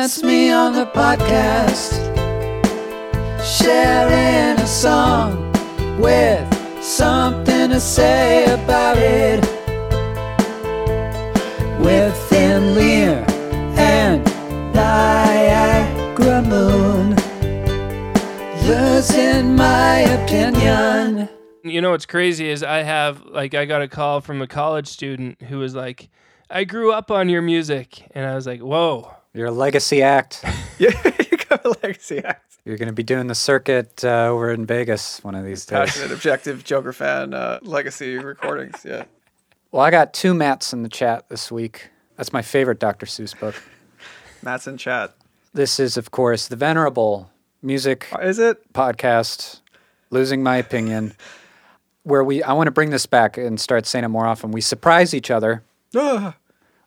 That's me on the podcast, sharing a song with something to say about it. With Thin Lear and Niagara Moon. Losing my opinion. You know what's crazy is I have like I got a call from a college student who was like, "I grew up on your music," and I was like, "Whoa." You're a legacy act. Yeah, you got a legacy act. You're going to be doing the circuit uh, over in Vegas one of these days. Passionate, objective, Joker fan, uh, legacy recordings. Yeah. Well, I got two Matts in the chat this week. That's my favorite Dr. Seuss book. Matt's in chat. This is, of course, the venerable music Is it? podcast, Losing My Opinion, where we, I want to bring this back and start saying it more often. We surprise each other Ah.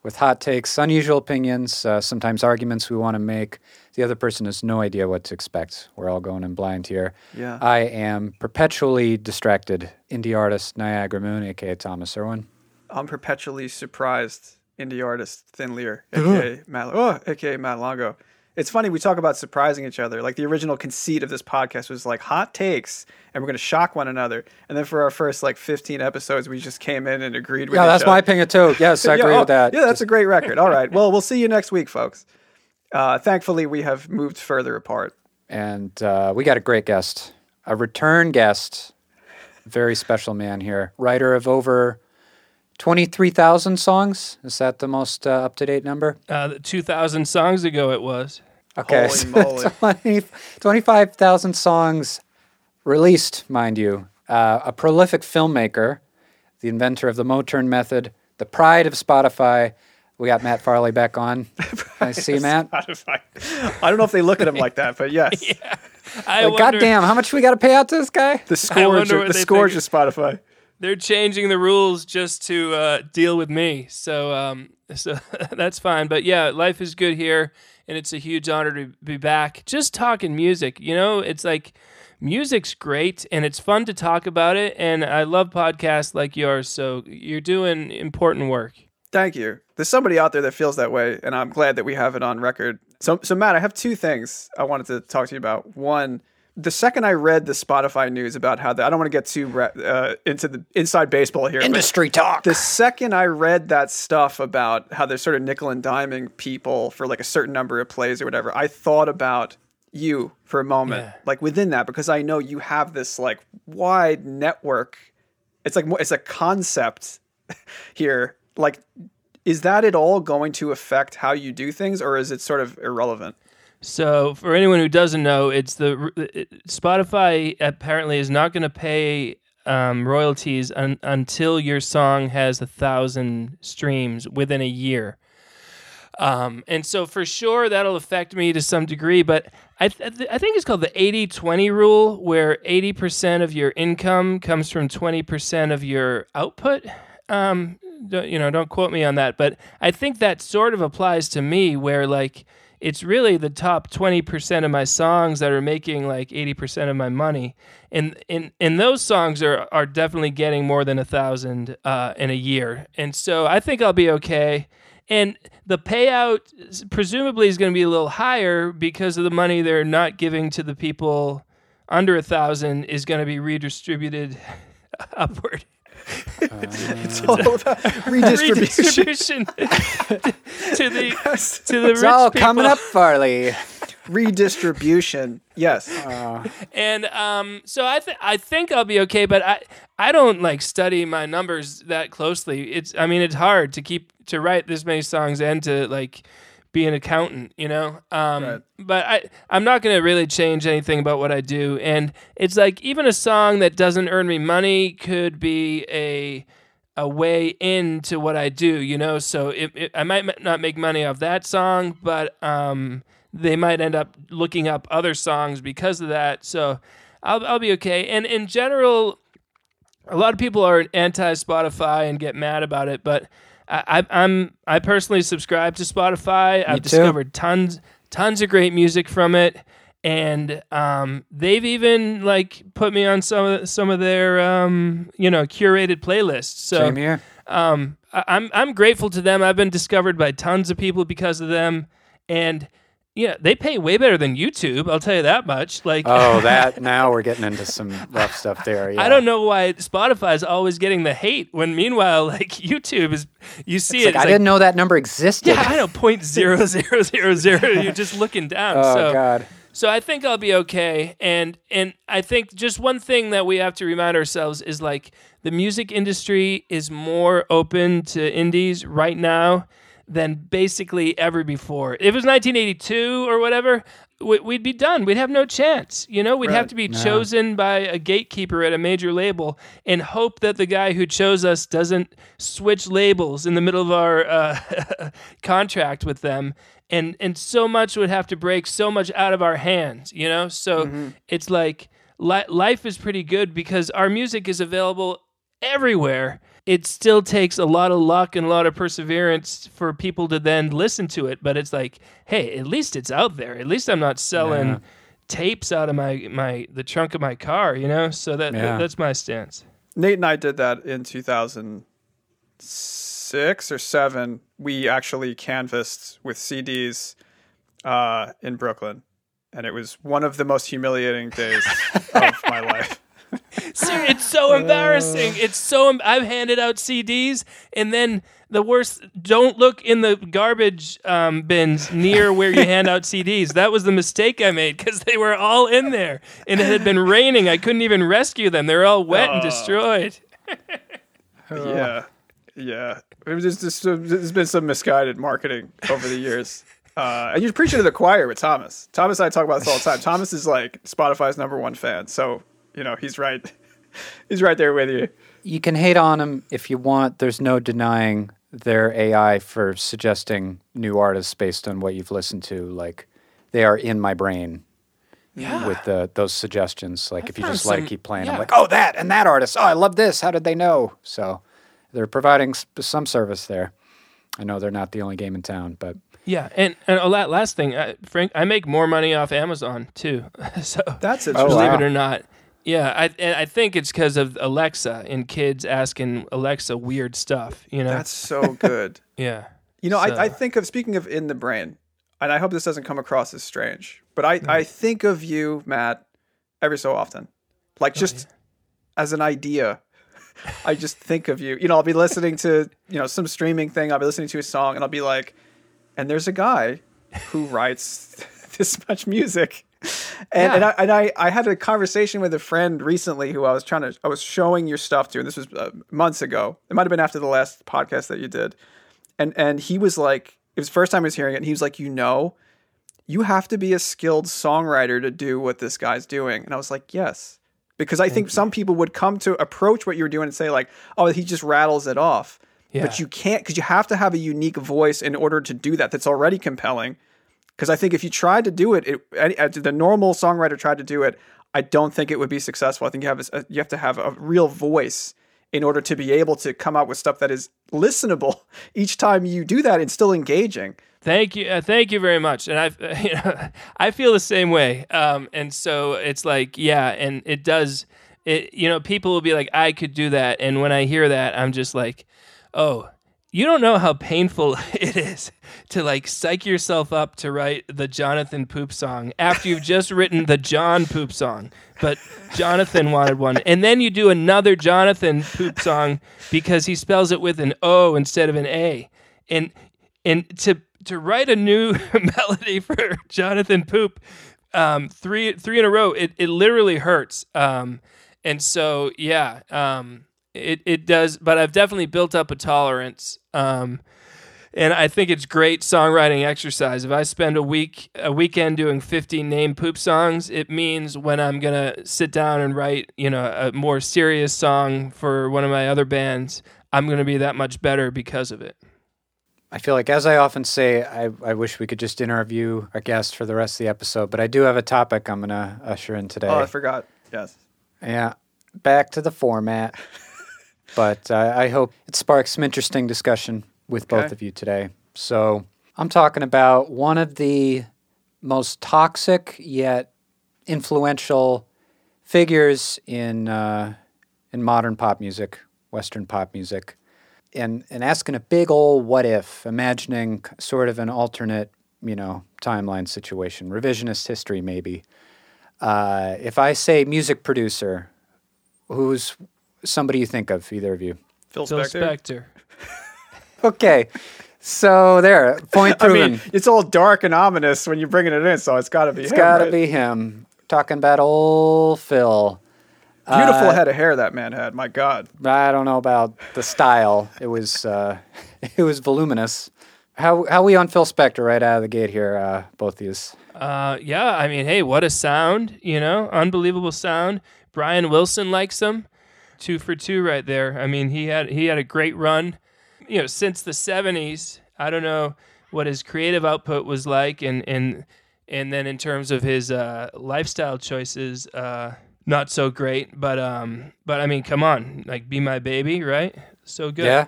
With hot takes, unusual opinions, uh, sometimes arguments we want to make. The other person has no idea what to expect. We're all going in blind here. Yeah. I am perpetually distracted indie artist Niagara Moon, aka Thomas Irwin. I'm perpetually surprised indie artist Thin Lear, aka Matt, oh, aka Matt Longo. It's funny we talk about surprising each other. Like the original conceit of this podcast was like hot takes, and we're going to shock one another. And then for our first like 15 episodes, we just came in and agreed with. Yeah, that's my other. opinion too. Yes, I Yeah, agree oh, with that. Yeah, that's a great record. All right. Well, we'll see you next week, folks. Uh, thankfully, we have moved further apart. and uh, we got a great guest, a return guest, very special man here, writer of over twenty-three thousand songs. Is that the most uh, up-to-date number? Uh, two thousand songs ago, it was. Okay, Holy moly. 20 25,000 songs released, mind you. Uh, a prolific filmmaker, the inventor of the Motern method, the pride of Spotify. We got Matt Farley back on. I see Matt. Spotify. I don't know if they look at him like that, but yes, I Like, wonder, goddamn, how much we got to pay out to this guy? the scourge, wonder of, the they scourge think. of Spotify. They're changing the rules just to uh, deal with me. So, um, so that's fine. But yeah, life is good here, and it's a huge honor to be back. Just talking music, you know, it's like music's great, and it's fun to talk about it. And I love podcasts like yours. So you're doing important work. Thank you. There's somebody out there that feels that way, and I'm glad that we have it on record. So, so Matt, I have two things I wanted to talk to you about. One, the second I read the Spotify news about how the, I don't want to get too uh, into the inside baseball here. Industry talk. The second I read that stuff about how they're sort of nickel and diming people for like a certain number of plays or whatever, I thought about you for a moment, Yeah. like within that, because I know you have this like wide network. It's like it's a concept here. Like, is that at all going to affect how you do things, or is it sort of irrelevant? So, for anyone who doesn't know, it's the it, Spotify apparently is not going to pay um, royalties un, until your song has a thousand streams within a year. Um, and so, for sure, that'll affect me to some degree. But I, th- I think it's called the 80 20 rule, where 80% of your income comes from 20% of your output. Um, you know, don't quote me on that, but I think that sort of applies to me, where like it's really the top 20% of my songs that are making like 80% of my money. And and, and those songs are, are definitely getting more than a thousand uh, in a year. And so i think i'll be okay. And the payout presumably is going to be a little higher because of the money they're not giving to the people under a thousand is going to be redistributed upward It's all about redistribution. redistribution to the to the It's rich all people. coming up, Farley. redistribution. Yes. and um, so I think I think I'll be okay, but I I don't like study my numbers that closely. It's I mean it's hard to keep to write this many songs and to like be an accountant, you know. Um, Right. But I I'm not gonna really change anything about what I do, and it's like even a song that doesn't earn me money could be a a way into what I do, you know. So it, it, I might not make money off that song, but um, they might end up looking up other songs because of that. So I'll I'll be okay. And in general, a lot of people are anti Spotify and get mad about it, but I, I'm I personally subscribe to Spotify. I've too. discovered tons tons of great music from it, and um, they've even like put me on some of some of their um, you know curated playlists. So Same here. um, I, I'm I'm grateful to them. I've been discovered by tons of people because of them, and yeah, they pay way better than YouTube. I'll tell you that much. Like, Oh, that now we're getting into some rough stuff there. Yeah. I don't know why Spotify is always getting the hate when meanwhile, like YouTube is, you see It's it. like, I didn't know that number existed. Yeah, I know point zero zero zero zero. You're just looking down. Oh so, God. so I think I'll be okay. And and I think just one thing that we have to remind ourselves is like the music industry is more open to indies right now than basically ever before. If it was 1982 or whatever, we- we'd be done. We'd have no chance. You know, we'd have to be chosen by a gatekeeper at a major label and hope that the guy who chose us doesn't switch labels in the middle of our uh, contract with them. And and so much would have to break so much out of our hands, you know? So it's like li- life is pretty good because our music is available everywhere. It still takes a lot of luck and a lot of perseverance for people to then listen to it, but it's like, hey, at least it's out there. At least I'm not selling Yeah. tapes out of my my the trunk of my car, you know? So that, Yeah. that's my stance. Nate and I did that in 2006 or seven. We actually canvassed with CDs uh, in Brooklyn, and it was one of the most humiliating days of my life. Ser- it's so embarrassing. It's so em- I've handed out CDs and then the worst don't look in the garbage um, bins near where you hand out CDs. That was the mistake I made cuz they were all in there and it had been raining. I couldn't even rescue them. They were all wet and destroyed. Yeah, yeah. It was just, just there's been some misguided marketing over the years. Uh, and you're preaching to the choir with Thomas. Thomas and I talk about this all the time. Thomas is like Spotify's number one fan, so you know he's right. he's right there with you. You can hate on him if you want. There's no denying their AI for suggesting new artists based on what you've listened to. Like they are in my brain Yeah. with the, those suggestions. Like if you found just let it keep playing, yeah. I'm like, oh, that and that artist. Oh, I love this. How did they know? So they're providing s- some service there. I know they're not the only game in town, but Yeah, and and a last thing, uh, Frank, I make more money off Amazon too. so That's Oh, believe wow. it or not. Yeah, I and I think it's because of Alexa and kids asking Alexa weird stuff. You know. That's so good. yeah. You know, So- I, I think of speaking of in the brain, and I hope this doesn't come across as strange, but I, Hmm. I think of you, Matt, every so often, Oh, like just as an idea. I just think of you. You know, I'll be listening to you know some streaming thing. I'll be listening to a song, and I'll be like, and there's a guy who writes this much music. And, and, I, and I, I had a conversation with a friend recently who I was trying to I was showing your stuff to and this was uh, months ago. It might have been after the last podcast that you did. And and he was like it was the first time I was hearing it and he was like you know you have to be a skilled songwriter to do what this guy's doing. And I was like yes. Because I think some people would come to approach what you're doing and say like oh he just rattles it off. Yeah. but you can't because you have to have a unique voice in order to do that that's already compelling because I think if you tried to do it, it uh, the normal songwriter tried to do it, I don't think it would be successful. I think you have a, you have to have a real voice in order to be able to come out with stuff that is listenable each time you do that and still engaging. Thank you, uh, thank you very much. And I, you know, I feel the same way. Um, and so it's like, yeah, and it does. It, you know, people will be like, I could do that, and when I hear that, I'm just like, oh, you don't know how painful it is to like psych yourself up to write the Jonathan Poop song after you've just written the John Poop song, but Jonathan wanted one, and then you do another Jonathan Poop song because he spells it with an O instead of an A, and and to to write a new melody for Jonathan Poop, um, three three in a row, it it literally hurts. Um, and so yeah, um, it it does. But I've definitely built up a tolerance. Um, and I think it's great songwriting exercise. If I spend a week a weekend doing 15 name poop songs, it means when I'm gonna sit down and write, you know, a more serious song for one of my other bands, I'm gonna be that much better because of it. I feel like, as I often say, I, I wish we could just interview our guest for the rest of the episode, but I do have a topic I'm going to usher in today. Oh, I forgot. Yes. Yeah, back to the format. but uh, I hope it sparks some interesting discussion with both of you today. So I'm talking about one of the most toxic yet influential figures in uh, in modern pop music, Western pop music, and and asking a big old what if, imagining sort of an alternate you know, timeline situation, revisionist history, maybe. Uh, if I say music producer, who's somebody you think of, either of you? Phil, Phil Spector. Spector. Okay, so there, point I proven. mean, it's all dark and ominous when you're bringing it in, so it's got to be it's him. got to right? be him. Talking about old Phil. Beautiful Uh, head of hair that man had. My God. I don't know about the style. It was uh, it was voluminous. How how we on Phil Spector right out of the gate here, uh, both of yous. Uh, yeah, I mean, hey, what a sound, you know, unbelievable sound. Brian Wilson likes him, two for two right there. I mean, he had he had a great run, you know, since the '70s. I don't know what his creative output was like, and and and then in terms of his uh, lifestyle choices, uh, not so great. But um, but I mean, come on, like, be my baby, right? So good. Yeah,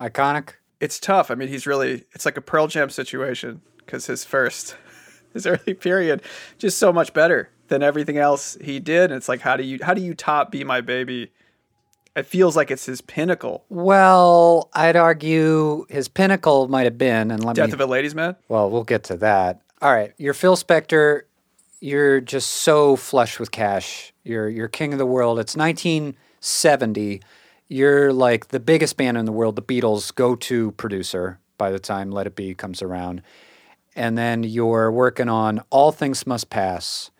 iconic. It's tough. I mean, he's really, it's like a Pearl Jam situation because his first, his early period, just so much better than everything else he did. And it's like, how do you, how do you top Be My Baby? It feels like it's his pinnacle. Well, I'd argue his pinnacle might have been, and let Death me. of a Ladies Man. well, we'll get to that. All right, you're Phil Spector. You're just so flush with cash. You're you're king of the world. It's 1970. You're like the biggest band in the world, the Beatles' go-to producer. By the time Let It Be comes around, and then you're working on All Things Must Pass,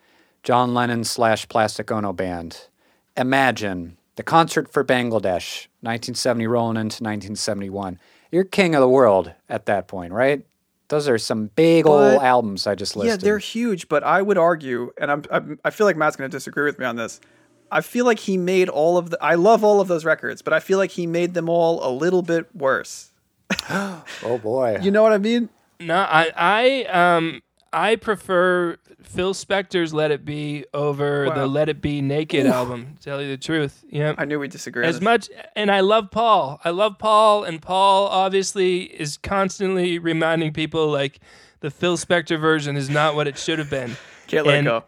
John Lennon slash Plastic Ono Band, Imagine, the concert for Bangladesh, 1970 rolling into 1971. You're king of the world at that point, right? Those are some big old albums I just listed. Yeah, they're huge, but I would argue, and I'm, I'm I feel like Matt's going to disagree with me on this. I feel like he made all of the. I love all of those records, but I feel like he made them all a little bit worse. oh boy. You know what I mean? No, I I um I prefer Phil Spector's "Let It Be" over the "Let It Be Naked" album. To tell you the truth, yeah. I knew we disagree. on As much, and I love Paul. I love Paul, and Paul obviously is constantly reminding people like the Phil Spector version is not what it should have been. Can't let and- go.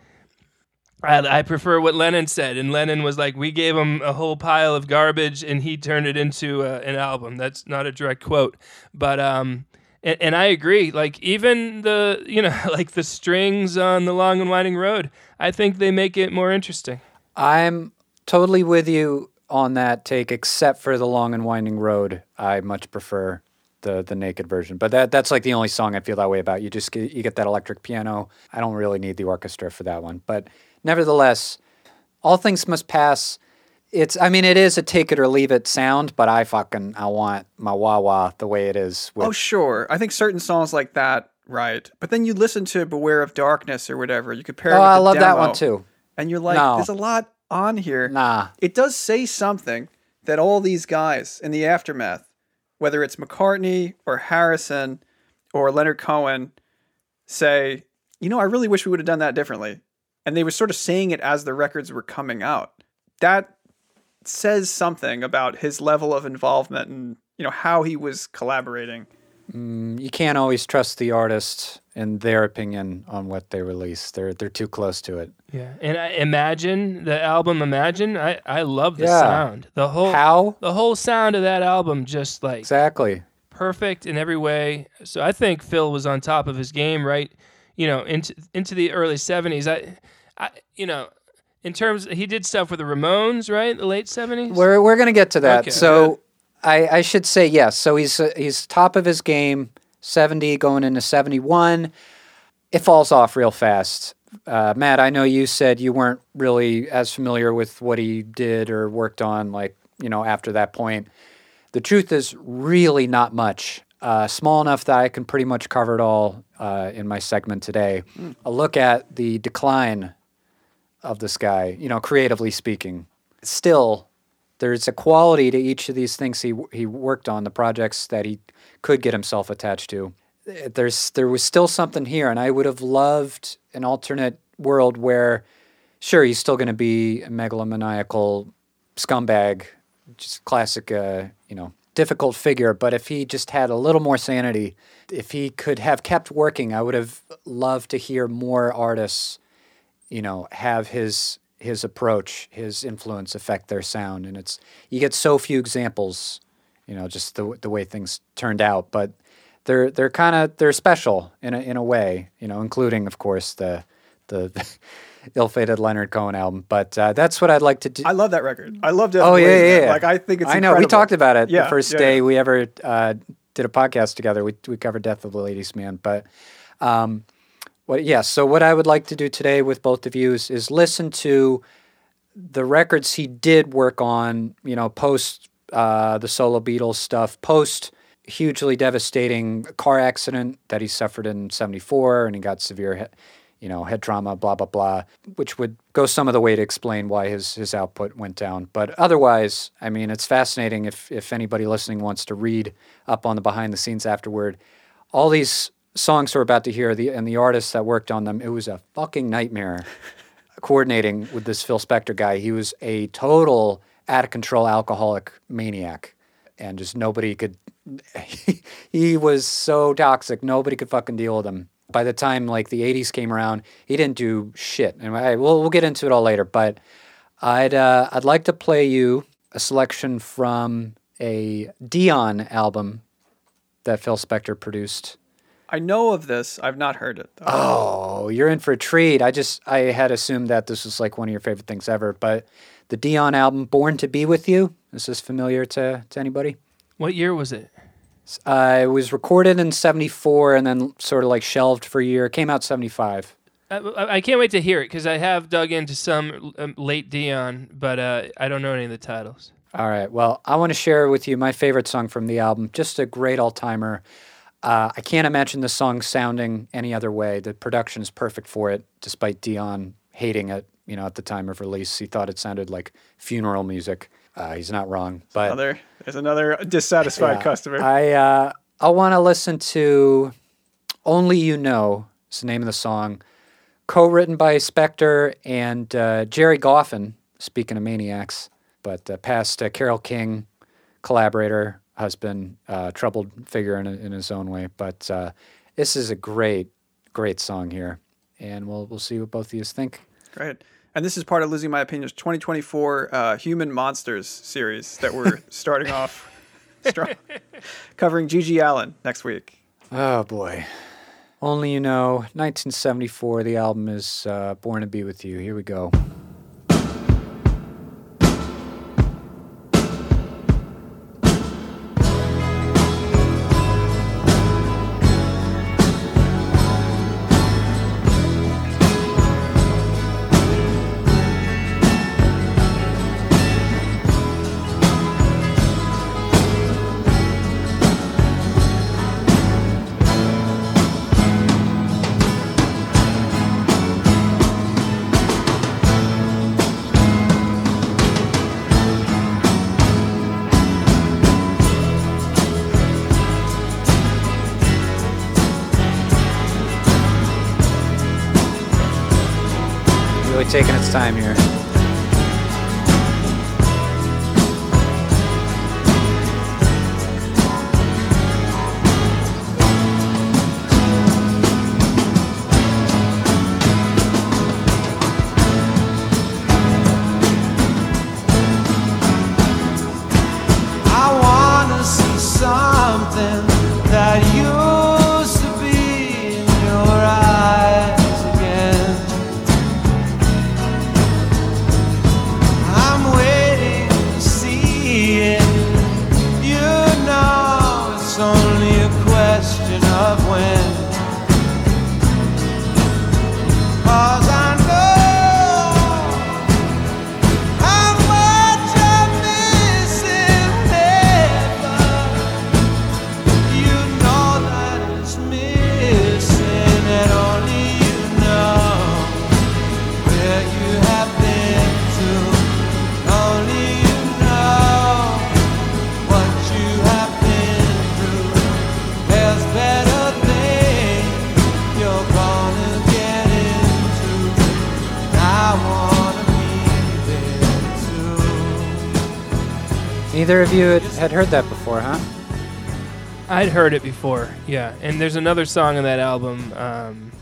I, I prefer what Lennon said, and Lennon was like, "We gave him a whole pile of garbage, and he turned it into uh, an album." That's not a direct quote, but um, and, and I agree. Like even the you know like the strings on the Long and Winding Road, I think they make it more interesting. I'm totally with you on that take, except for the long and winding road. I much prefer the the naked version, but that that's like the only song I feel that way about. You just get, you get that electric piano. I don't really need the orchestra for that one, but nevertheless, all things must pass. It's I mean it is a take it or leave it sound, but I fucking I want my wah wah the way it is. Oh, with, Oh, sure. I think certain songs like that, right? But then you listen to "Beware of Darkness" or whatever. You compare. oh I love that one too. And you're like, No. there's a lot on here. Nah, It does say something that all these guys in the aftermath, whether it's McCartney or Harrison or Leonard Cohen, say, you know, I really wish we would have done that differently. And they were sort of saying it as the records were coming out. That says something about his level of involvement and you know how he was collaborating. Mm, you can't always trust the artist and their opinion on what they release. They're they're too close to it. Yeah, and I imagine the album Imagine. I I love the Yeah. sound. The whole How the whole sound of that album just like exactly? perfect in every way. So I think Phil was on top of his game, right? You know, into into the early '70s. I, I, you know, in terms, he did stuff with the Ramones, right? The late '70s. We're we're gonna get to that. Okay. so I I should say yes. So he's uh, he's top of his game, seventy going into seventy one. It falls off real fast. Uh, Matt, I know you said you weren't really as familiar with what he did or worked on, like you know, after that point. The truth is, really not much. Uh, small enough that I can pretty much cover it all uh, in my segment today. A look at the decline of this guy, you know, creatively speaking. Still, there's a quality to each of these things he he worked on, the projects that he could get himself attached to. There's there was still something here, and I would have loved an alternate world where, sure, he's still going to be a megalomaniacal scumbag, just classic, uh, you know, difficult figure. But if he just had a little more sanity, if he could have kept working, I would have loved to hear more artists you know, have his his approach, his influence affect their sound, and it's you get so few examples, you know, just the the way things turned out. But they're they're kind of they're special in a in a way, you know, including of course the the ill-fated Leonard Cohen album. But uh, that's what I'd like to do. I love that record. I love it. oh yeah, yeah, yeah. Like I think it's. I know we talked about it Yeah, the first yeah, day yeah. we ever uh, did a podcast together. We we covered Death of the Ladies Man, but um, what? Yeah. So what I would like to do today with both of you is, is listen to the records he did work on. You know, post uh, the solo Beatles stuff, post hugely devastating car accident that he suffered in '74, and he got severe. You know, head trauma, blah blah blah, which would go some of the way to explain why his his output went down. But otherwise, I mean, it's fascinating if if anybody listening wants to read up on the behind the scenes afterward. All these songs we're about to hear, the and the artists that worked on them, it was a fucking nightmare coordinating with this Phil Spector guy. He was a total out of control alcoholic maniac, and just nobody could. he was so toxic, nobody could fucking deal with him. By the time like the '80s came around, he didn't do shit. And I, we'll we'll get into it all later. But I'd uh, I'd like to play you a selection from a Dion album that Phil Spector produced. I know of this. I've not heard it. Though. Oh, you're in for a treat. I just I had assumed that this was like one of your favorite things ever, but the Dion album "Born to Be with You" is this familiar to to anybody? What year was it? Uh, it was recorded in '74 and then sort of like shelved for a year. It came out '75. I, I I can't wait to hear it because I have dug into some um, late Dion, but uh, I don't know any of the titles. All right. Well, I want to share with you my favorite song from the album. Just a great all timer. Uh, I can't imagine the song sounding any other way. The production is perfect for it, despite Dion hating it. You know, at the time of release, he thought it sounded like funeral music. Uh, he's not wrong, but Another, there's another dissatisfied Yeah. customer. I uh, I want to listen to "Only You Know." Is the name of the song, co-written by Spector and uh, Gerry Goffin. Speaking of maniacs, but uh, past uh, Carole King collaborator, husband, uh, troubled figure in, in his own way. But uh, this is a great, great song here, and we'll we'll see what both of you think. Great. And this is part of Losing My Opinions 2024 uh, Human Monsters series that we're starting off strong, covering GG Allin next week. Oh boy. Only You Know, 1974. The album is uh, Born to Be With You. Here we go. Neither of you had, heard that before, huh? I'd heard it before, yeah. And there's another song on that album. Um,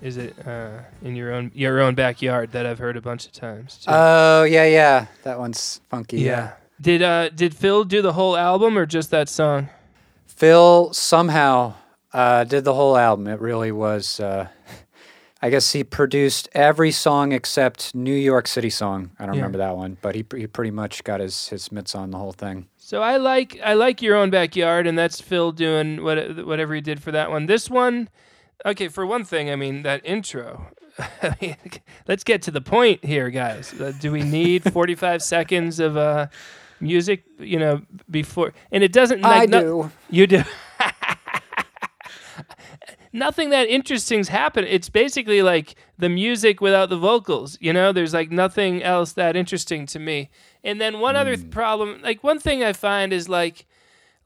is it uh, in your own your own backyard that I've heard a bunch of times? Too. Oh, yeah, yeah. That one's funky. yeah. Did uh did Phil do the whole album or just that song? Phil somehow Uh, did the whole album. It really was. Uh, I guess he produced every song except New York City song. I don't Yeah. remember that one, but he he pretty much got his his mitts on the whole thing. So I like I like your own backyard, and that's Phil doing what whatever he did for that one. This one, okay. For one thing, I mean that intro. I mean, let's get to the point here, guys. Uh, do we need forty five seconds of uh, music? You know, before and it doesn't. Like, I no- do. You do. Nothing that interesting's happened. It's basically like the music without the vocals. You know, there's like nothing else that interesting to me. And then one other th- problem, like one thing I find is like,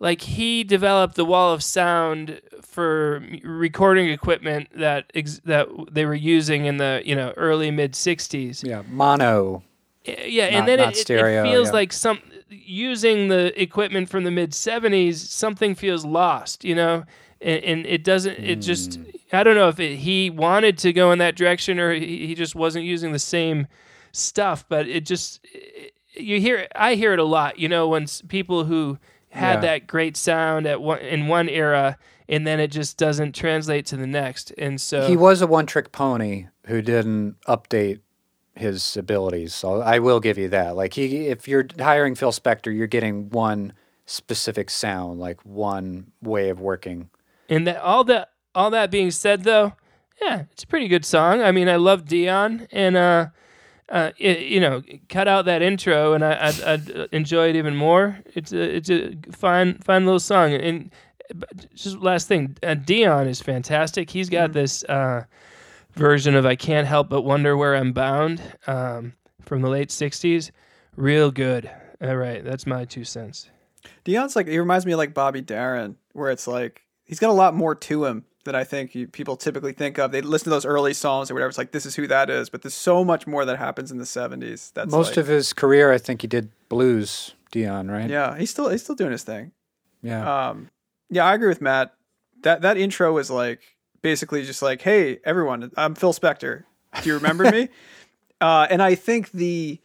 like he developed the wall of sound for m- recording equipment that ex- that they were using in the you know early mid '60s. Yeah, mono. Yeah, Not- and then it, it- stereo, it feels yeah. like some using the equipment from the mid '70s. Something feels lost, you know, and, and it doesn't. It just Hmm. I don't know if it, he wanted to go in that direction or he, he just wasn't using the same stuff. But it just you hear I hear it a lot, you know, when people who had Yeah. that great sound at one in one era and then it just doesn't translate to the next, and so He was a one trick pony who didn't update his abilities. So I will give you that. Like he if you're hiring Phil Spector, you're getting one specific sound, like one way of working. And that all that all that being said, though, yeah, it's a pretty good song. I mean, I love Dion, and uh, uh, it, you know, cut out that intro, and I, I'd, I'd uh, enjoy it even more. It's a it's a fine fine little song. And but just last thing, uh, Dion is fantastic. He's got this uh, version of "I Can't Help But Wonder Where I'm Bound" um, from the late '60s. Real good. All right, that's my two cents. Dion's like he reminds me of like Bobby Darin, where it's like he's got a lot more to him than I think you, people typically think of. They listen to those early songs or whatever. It's like this is who that is, but there's so much more that happens in the '70s. That's Most like- of his career, I think he did blues, Dion, right? yeah, he's still he's still doing his thing. Yeah. Um, yeah, I agree with Matt. That that intro was like basically just like, "Hey, everyone, I'm Phil Spector. Do you remember me?" Uh, and I think the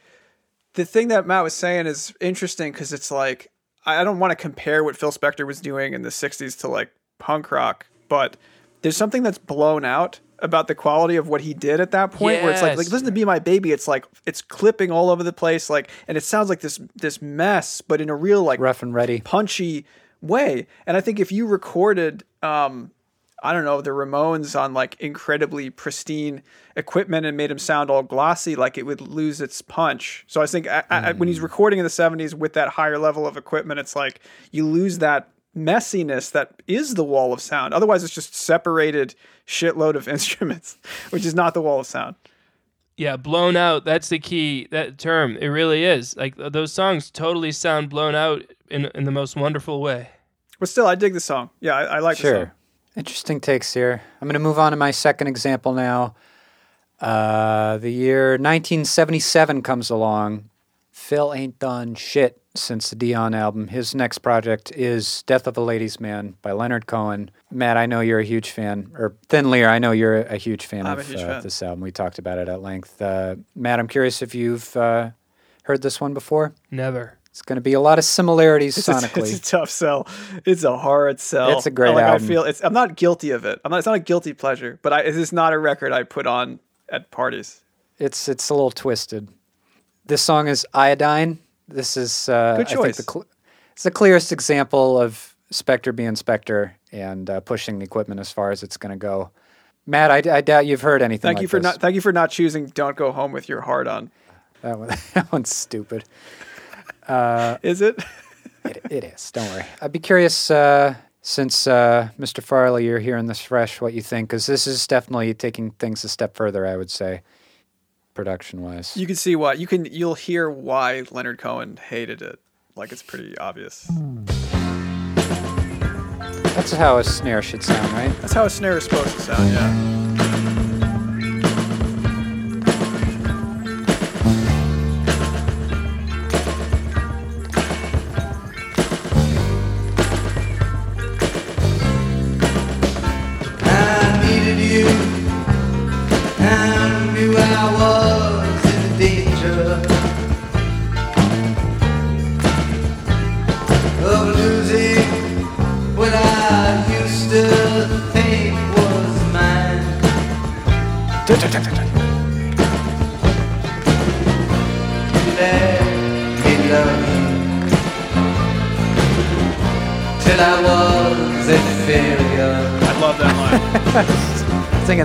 the thing that Matt was saying is interesting because it's like I I don't want to compare what Phil Spector was doing in the '60s to like punk rock, but there's something that's blown out about the quality of what he did at that point where it's like like listen to be my baby it's like it's clipping all over the place like and it sounds like this this mess but in a real like Rough and ready. punchy way. And I think if you recorded, um, I don't know, the Ramones on like incredibly pristine equipment and made them sound all glossy, like it would lose its punch. So I think I, I, when he's recording in the 70s with that higher level of equipment, it's like you lose that messiness that is the wall of sound. Otherwise, it's just separated shitload of instruments, which is not the wall of sound. Yeah, blown out. That's the key that term. It really is. Like those songs totally sound blown out in in the most wonderful way. But still, I dig the song. Yeah, I, I like the song. Sure. Interesting takes here. I'm going to move on to my second example now. Uh, the year 1977 comes along. Phil ain't done shit since the Dion album. His next project is Death of a Ladies Man by Leonard Cohen. Matt, I know you're a huge fan, or Thin Lear, I know you're a huge fan I'm a of huge uh, fan. this album. We talked about it at length. Uh, Matt, I'm curious if you've uh, heard this one before. Never. It's going to be a lot of similarities It's a, sonically. it's a tough sell. It's a hard sell. It's a great like, album. I feel it's. I'm not guilty of it. I'm not. It's not a guilty pleasure. But I, it is not a record I put on at parties. it's it's a little twisted. This song is Iodine. This is uh, Good I think choice. the cl- it's the clearest example of Spector being Spector and uh, pushing the equipment as far as it's going to go. Matt, I, I doubt you've heard anything. Thank like you for this. not. Thank you for not choosing. Don't go home with your heart on. That, one, that one's stupid. Is it? It, it is. Don't worry. I'd be curious uh, since uh, Mr. Farley, you're hearing this fresh, what you think, because this is definitely taking things a step further. I would say, production wise. You can see why. You can. You'll hear why Leonard Cohen hated it. Like it's pretty obvious. That's how a snare should sound, right? That's how a snare is supposed to sound. Yeah.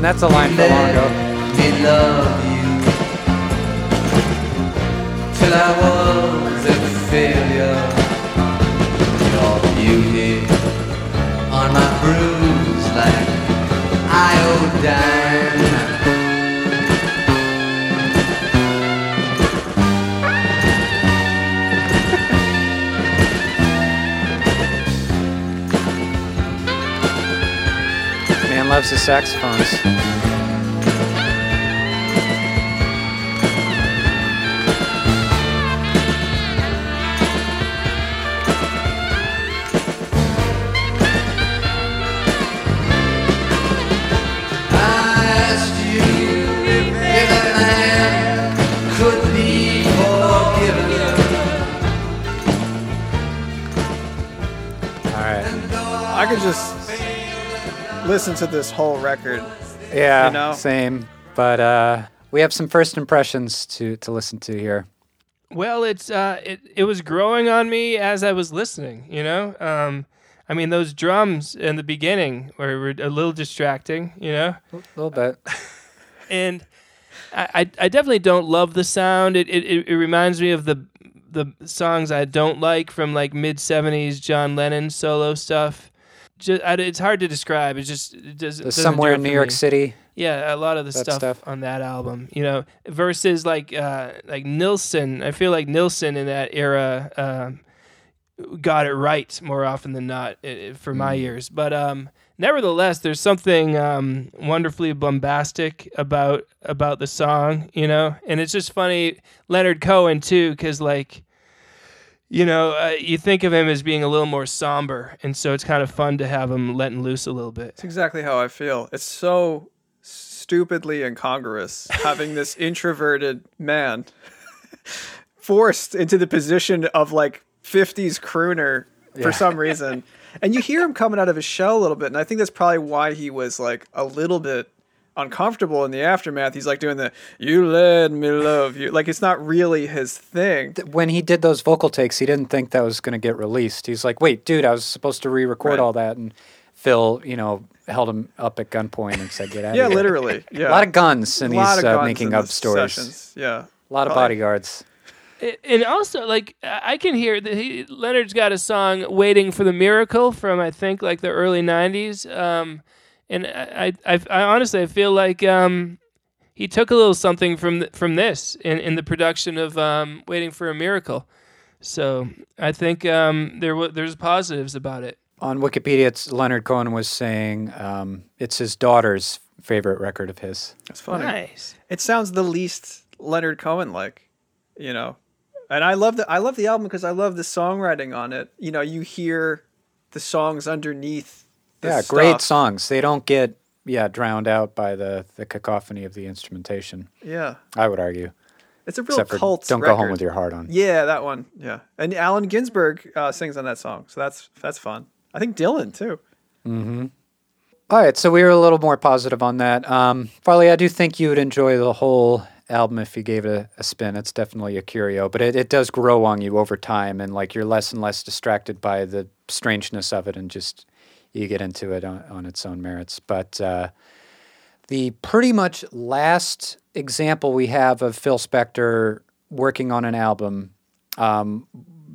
Singing that's a line for Longo. Loves his saxophones. Listen to this whole record. Yeah, You know? same. But uh, we have some first impressions to to listen to here. Well, it's uh, it it was growing on me as I was listening. You know, um, I mean, those drums in the beginning were, were a little distracting. You know, A little bit. and I, I I definitely don't love the sound. It it, it it reminds me of the the songs I don't like from like mid '70s John Lennon solo stuff. Just, it's hard to describe. It's just it does, somewhere in New York me. City. Yeah, a lot of the stuff, stuff. on that album, you know, versus like uh, like Nilsson. I feel like Nilsson in that era um, got it right more often than not for my Mm. ears. But um, nevertheless, there's something um, wonderfully bombastic about about the song, you know, and it's just funny. Leonard Cohen too, because like. You know, uh, you think of him as being a little more somber, and so it's kind of fun to have him letting loose a little bit. It's exactly how I feel. It's so stupidly incongruous having this introverted man forced into the position of like 50s crooner for some reason. And you hear him coming out of his shell a little bit. And I think that's probably why he was like a little bit uncomfortable in the aftermath. He's like doing the, you let me love you. Like it's not really his thing. When he did those vocal takes, he didn't think that was going to get released. He's like, "Wait, dude, I was supposed to re-record Right. all that." And Phil, you know, held him up at gunpoint and said, "Get out Yeah, of here." literally. Yeah. A lot of guns in A these of uh, making in up stories. sessions. Yeah. A lot of bodyguards. I- and also like I I can hear that he, Leonard's got a song "Waiting for the Miracle" from I think like the early '90s, um, and I, I, I, I honestly I feel like um, he took a little something from th- from this in, in the production of um, "Waiting for a Miracle." So I think um, there w- there's positives about it. On Wikipedia, it's Leonard Cohen was saying um, it's his daughter's favorite record of his. That's funny. Nice. it sounds the least Leonard Cohen like, you know. And I love the I love the album because I love the songwriting on it. You know, you hear the songs underneath. Yeah, great songs. They don't get yeah drowned out by the the cacophony of the instrumentation. Yeah, I would argue. it's a real Except cult. "Don't Go Home with Your Heart On." Yeah, that one. Yeah, and Allen Ginsberg uh, sings on that song, so that's that's fun. I think Dylan too. All right, so we were a little more positive on that. Um, Farley, I do think you would enjoy the whole album if you gave it a, a spin. It's definitely a curio, but it, it does grow on you over time, and like you're less and less distracted by the strangeness of it, and just you get into it on, on its own merits. But uh, the pretty much last example we have of Phil Spector working on an album um,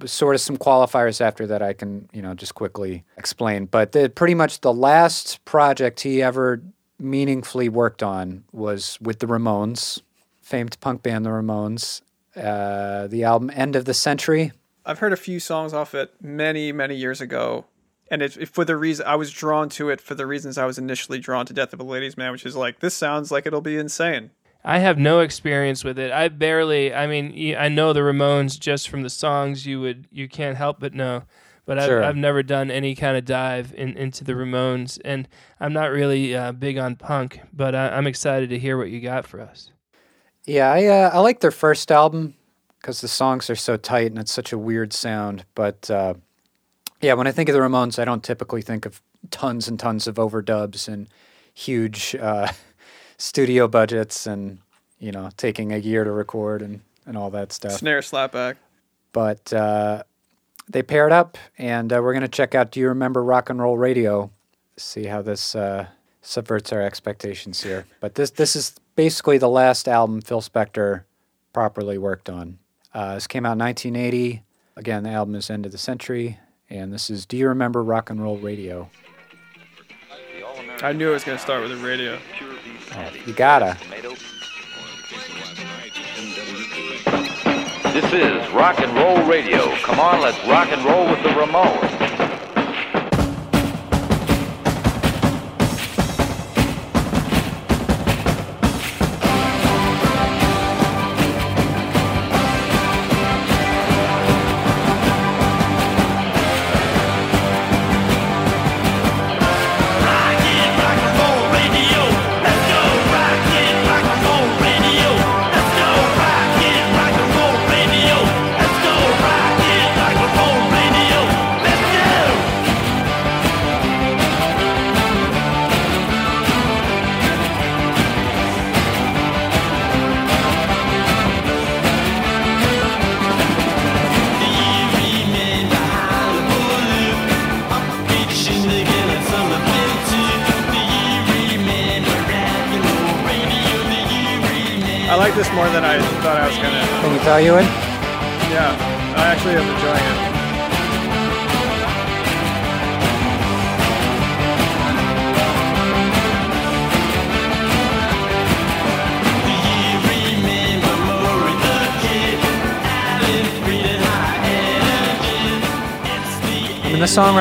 sort of some qualifiers after that I can, you know, just quickly explain. But the, pretty much the last project he ever meaningfully worked on was with the Ramones, famed punk band the Ramones. Uh, the album End of the Century. I've heard a few songs off it many many years ago, and it, it- for the reason I was drawn to it for the reasons I was initially drawn to Death of a Ladies Man, which is like this sounds like it'll be insane. I have no experience with it. I barely. I mean, I know the Ramones just from the songs. You would, you can't help but know. But I've, Sure. I've never done any kind of dive in, into the Ramones, and I'm not really uh, big on punk. But I, I'm excited to hear what you got for us. Yeah, I uh, I like their first album because the songs are so tight and it's such a weird sound. But uh, yeah, when I think of the Ramones, I don't typically think of tons and tons of overdubs and huge uh, studio budgets and you know taking a year to record and and all that stuff. Snare slapback. But uh, they paired up, and uh, we're gonna check out. Do you remember Rock and Roll Radio? See how this uh, subverts our expectations here. But this this is basically the last album Phil Spector properly worked on. Uh, this came out in 1980. Again, the album is End of the Century, and this is Do You Remember Rock and Roll Radio? I knew it was going to start with the radio. Oh, you gotta. This is rock and roll radio. Come on, let's rock and roll with the Ramones.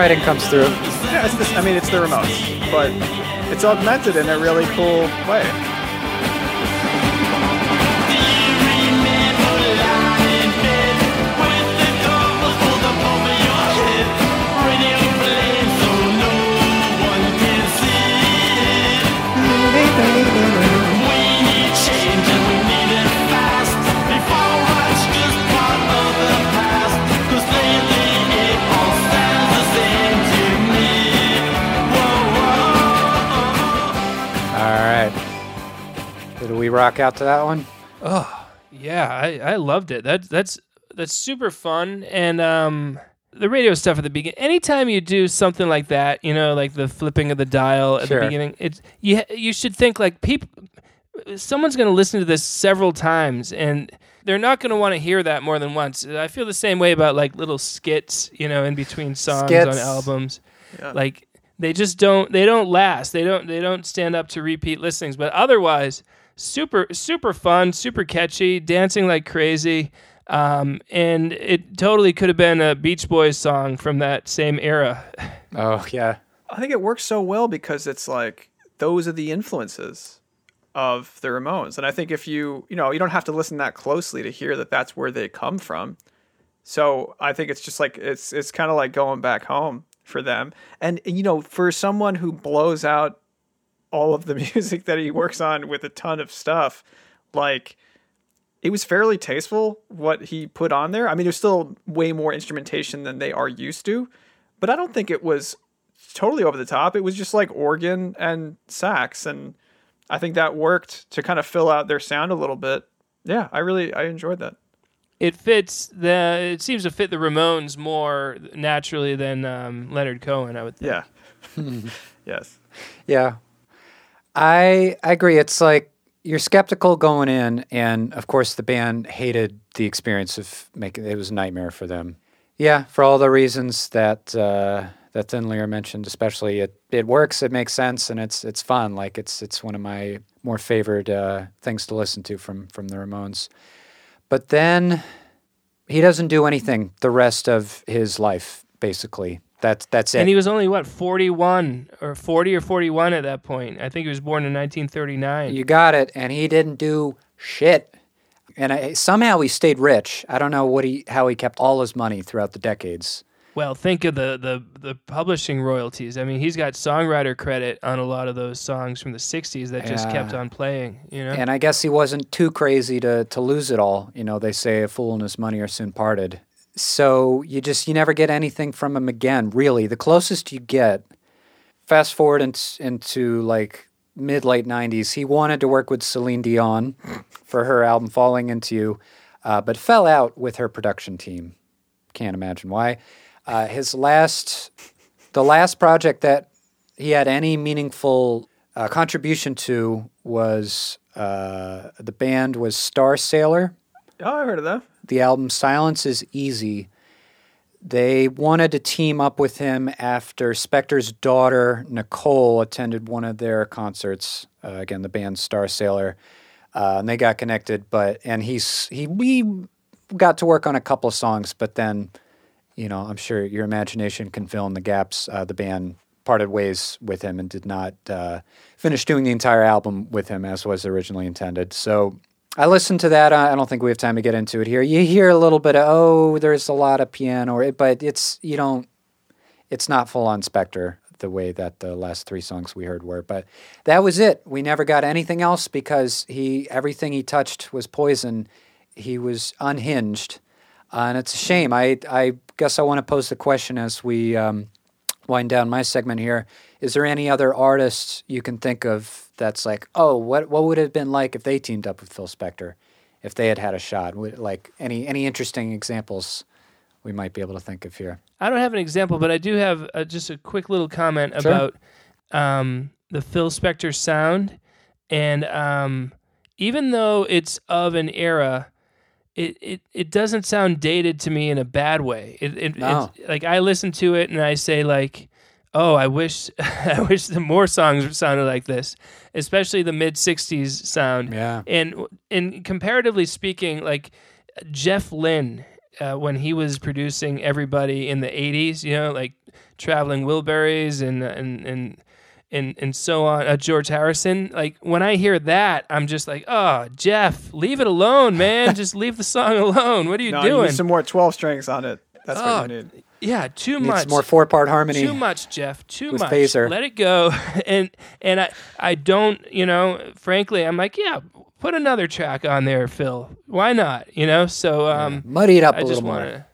Mean, comes through. Yeah, it's this, I mean, it's the Ramones, but it's augmented in a really cool way. Rock out to that one? Yeah, I, I loved it. That's that's that's super fun and um the radio stuff at the beginning. Anytime you do something like that, you know, like the flipping of the dial at Sure. the beginning, it's you you should think like people someone's going to listen to this several times and they're not going to want to hear that more than once. I feel the same way about like little skits, you know, in between songs on albums. Yeah. Like they just don't they don't last. They don't they don't stand up to repeat listings. But otherwise, super super fun, super catchy, dancing like crazy. Um, and it totally could have been a Beach Boys song from that same era. Oh, yeah. I think it works so well because it's like those are the influences of the Ramones, and I think if you you know you don't have to listen that closely to hear that that's where they come from. So I think it's just like it's it's kind of like going back home for them, and, and you know for someone who blows out all of the music that he works on with a ton of stuff, like it was fairly tasteful what he put on there. I mean, there's still way more instrumentation than they are used to, but I don't think it was totally over the top. It was just like organ and sax, and I think that worked to kind of fill out their sound a little bit. Yeah, I really I enjoyed that. It fits the. It seems to fit the Ramones more naturally than um, Leonard Cohen. I would think. Yeah. yes. Yeah. I I agree. It's like you're skeptical going in, and of course the band hated the experience of making it was a nightmare for them. Yeah, for all the reasons that uh, that Thin Lear mentioned, especially it it works, it makes sense, and it's it's fun. Like it's it's one of my more favored uh, things to listen to from from the Ramones. But then he doesn't do anything the rest of his life. Basically, that's that's it. And he was only what forty one or forty or forty one at that point. I think he was born in nineteen thirty nine. You got it. And he didn't do shit. And I, somehow he stayed rich. I don't know what he how he kept all his money throughout the decades. Well, think of the, the the publishing royalties. I mean, he's got songwriter credit on a lot of those songs from the '60s that just kept on playing. You know, And I guess he wasn't too crazy to to lose it all. You know, they say a fool and his money are soon parted. So you just you never get anything from him again. Really, the closest you get. Fast forward into, into like mid late 90s. He wanted to work with Celine Dion for her album Falling Into You, uh, but fell out with her production team. Can't imagine why. Uh, his last, the last project that he had any meaningful uh, contribution to was uh, the band was Starsailor. Oh, I heard of that. The album Silence is Easy. They wanted to team up with him after Spector's daughter, Nicole, attended one of their concerts. Uh, again, the band Starsailor. Uh, and they got connected, but and he's he we got to work on a couple of songs, but then, you know, I'm sure your imagination can fill in the gaps. Uh, the band parted ways with him and did not uh, finish doing the entire album with him as was originally intended. So I listened to that. I don't think we have time to get into it here. You hear a little bit of oh, there's a lot of piano, but it's you don't. It's not full on Spector the way that the last three songs we heard were. But that was it. We never got anything else because he everything he touched was poison. He was unhinged, uh, and it's a shame. I I guess I want to pose the question as we um, wind down my segment here. Is there any other artists you can think of that's like, oh, what what would it have been like if they teamed up with Phil Spector, if they had had a shot? Would, like any any interesting examples we might be able to think of here? I don't have an example, but I do have uh, just a quick little comment Sure. about um, the Phil Spector sound, and um, even though it's of an era, it, it, it doesn't sound dated to me in a bad way. It, it No. it's, like I listen to it and I say like, oh, I wish I wish the more songs sounded like this, especially the mid '60s sound. Yeah. And and comparatively speaking, like Jeff Lynne, uh, when he was producing everybody in the '80s, you know, like traveling Wilburys and and and. And, and so on. Uh, George Harrison. Like when I hear that, I'm just like, oh, Jeff, leave it alone, man. just leave the song alone. What are you No, you doing? need some more 12 strings on it. That's Oh, what you need. Yeah, too much. more four part harmony. Too much, Jeff. Too much. Phaser. Let it go. And and I I don't, you know, frankly, I'm like, yeah, put another track on there, Phil. Why not? You know. So um, Muddy it up I a just little more. want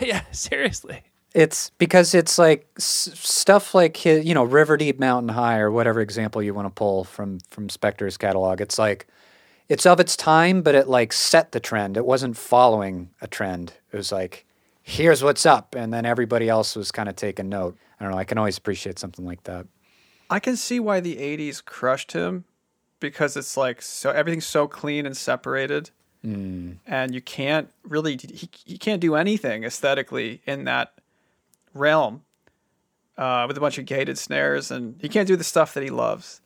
to. yeah, seriously. It's because it's like s- stuff like his, you know, River Deep Mountain High or whatever example you want to pull from from Spector's catalog. It's like it's of its time, but it like set the trend. It wasn't following a trend. It was like, here's what's up, and then everybody else was kind of taking note. I don't know. I can always appreciate something like that. I can see why the 80s crushed him because it's like so everything's so clean and separated. And you can't really he, he can't do anything aesthetically in that realm uh, with a bunch of gated snares and he can't do the stuff that he loves.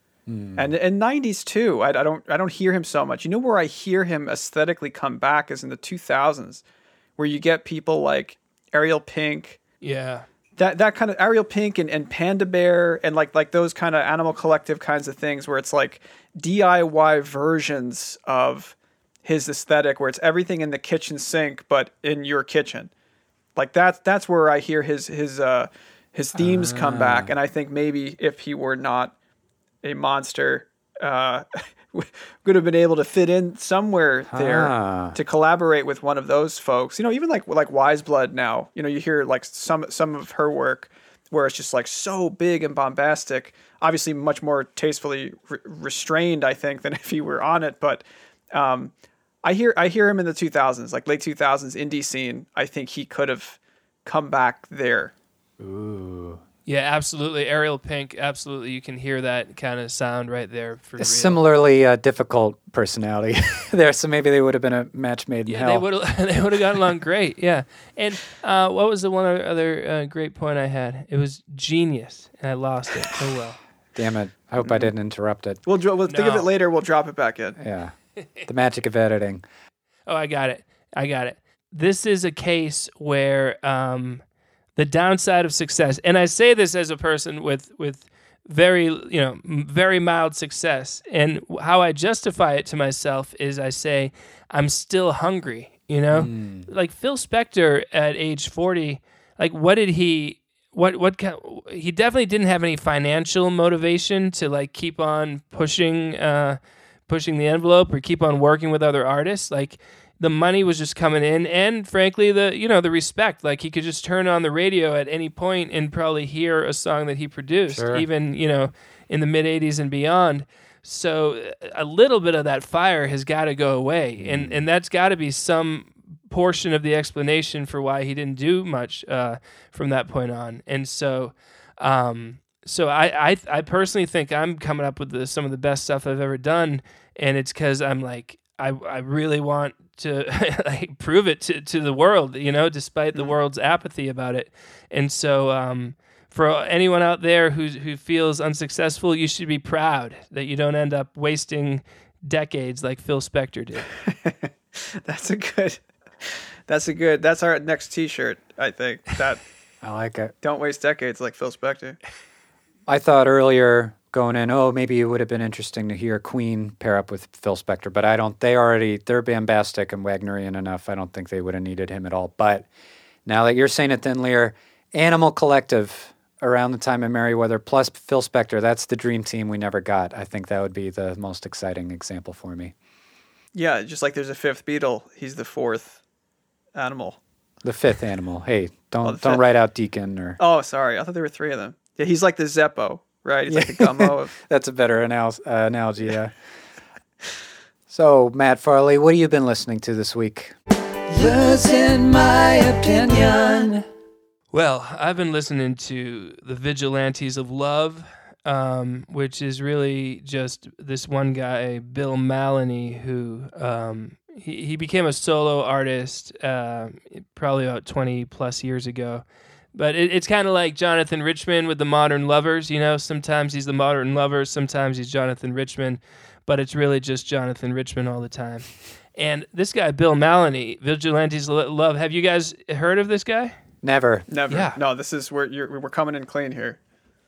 And in 90s too, I, I don't I don't hear him so much. You know where I hear him aesthetically come back is in the 2000s where you get people like Ariel Pink, Yeah. that that kind of Ariel Pink and, and Panda Bear and like like those kind of animal collective kinds of things where it's like DIY versions of his aesthetic where it's everything in the kitchen sink but in your kitchen. Like that's that's where I hear his his uh his themes come back and I think maybe if he were not a monster uh would have been able to fit in somewhere there Ah. to collaborate with one of those folks. You know, even like like Weyes Blood now. You know, you hear like some some of her work where it's just like so big and bombastic. Obviously, much more tastefully re- restrained, I think, than if he were on it. But um, I hear I hear him in the 2000s, like late 2000s indie scene. I think he could have come back there. Yeah, absolutely. Ariel Pink, absolutely. You can hear that kind of sound right there for A real. similarly uh, difficult personality there, so maybe they would have been a match made in Yeah, hell. they would have they would have gotten along great. Yeah, and uh, what was the one other uh, great point I had? It was genius, and I lost it. Oh well. Damn it! I hope I didn't interrupt it. We'll, dro- we'll think of it later. We'll drop it back in. Yeah, the magic of editing. Oh, I got it. I got it. This is a case where um, the downside of success, and I say this as a person with with very you know very mild success, and how I justify it to myself is I say I'm still hungry. You know, like Phil Spector at age forty, like what did he? What what? He definitely didn't have any financial motivation to like keep on pushing. Uh, pushing the envelope or keep on working with other artists like the money was just coming in and frankly the you know the respect like he could just turn on the radio at any point and probably hear a song that he produced Sure. even you know in the mid 80s and beyond. So a little bit of that fire has got to go away, and and that's got to be some portion of the explanation for why he didn't do much uh, from that point on. And so, um, so I, I I personally think I'm coming up with the, some of the best stuff I've ever done, and it's because I'm like I I really want to like prove it to, to the world, you know, despite the world's apathy about it. And so, um, for anyone out there who who feels unsuccessful, you should be proud that you don't end up wasting decades like Phil Spector did. That's a good. That's a good. That's our next T-shirt. I think that I like it. don't waste decades like Phil Spector. I thought earlier going in, oh, maybe it would have been interesting to hear Queen pair up with Phil Spector, but I don't. They already they're bombastic and Wagnerian enough. I don't think they would have needed him at all. But now that you're saying it, Thin Lear, Animal Collective around the time of Merriweather plus Phil Spector, that's the dream team we never got. I think that would be the most exciting example for me. Yeah, just like there's a fifth Beatle, he's the fourth animal. The fifth animal. Hey, don't Oh, don't write out Deacon or Oh, sorry, I thought there were three of them. Yeah, he's like the Zeppo, right? He's like the gummo of. That's a better anal- uh, analogy, yeah. so, Matt Farley, what have you been listening to this week? Losing my opinion. Well, I've been listening to the Vigilantes of Love, um, which is really just this one guy, Bill Mallonee, who um, he, he became a solo artist uh, probably about 20 plus years ago. But it, it's kind of like Jonathan Richman with the Modern Lovers. You know, sometimes he's the Modern Lovers, sometimes he's Jonathan Richman, but it's really just Jonathan Richman all the time. And this guy, Bill Mallonee, Vigilantes Love, have you guys heard of this guy? Never. Never. Yeah. No, this is where you're. We're coming in clean here.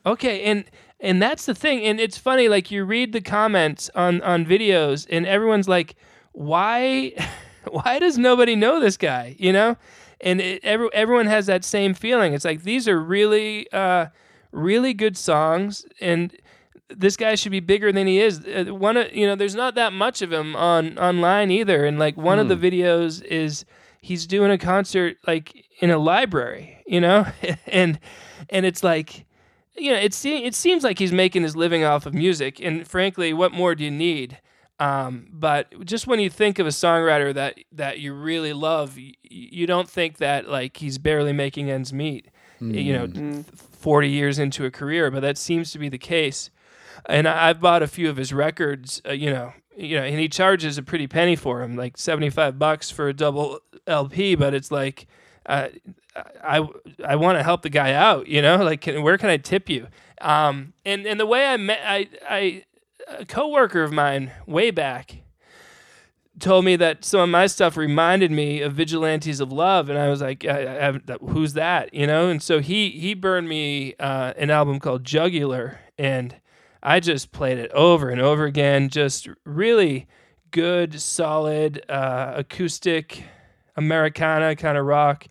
Okay, and and that's the thing, and it's funny. Like you read the comments on on videos, and everyone's like, "Why, why does nobody know this guy?" You know, and it, every, everyone has that same feeling. It's like these are really, uh, really good songs, and this guy should be bigger than he is. Uh, One, of- you know, there's not that much of him on online either, and like one of the videos is he's doing a concert like in a library, you know, and and it's like you know, it, se- it seems like he's making his living off of music, and frankly, what more do you need? Um, but just when you think of a songwriter that that you really love, you, you don't think that like he's barely making ends meet. You know, th- forty years into a career, but that seems to be the case. And I, I've bought a few of his records. Uh, you know, you know, and he charges a pretty penny for them, like seventy five bucks for a double LP. But it's like, uh, I I want to help the guy out, you know, like can, where can I tip you? Um, and and the way I met, I I a coworker of mine way back told me that some of my stuff reminded me of Vigilantes of Love, and I was like, I, I who's that, you know? And so he he burned me uh, an album called Jugular, and I just played it over and over again, just really good, solid uh, acoustic Americana kind of rock.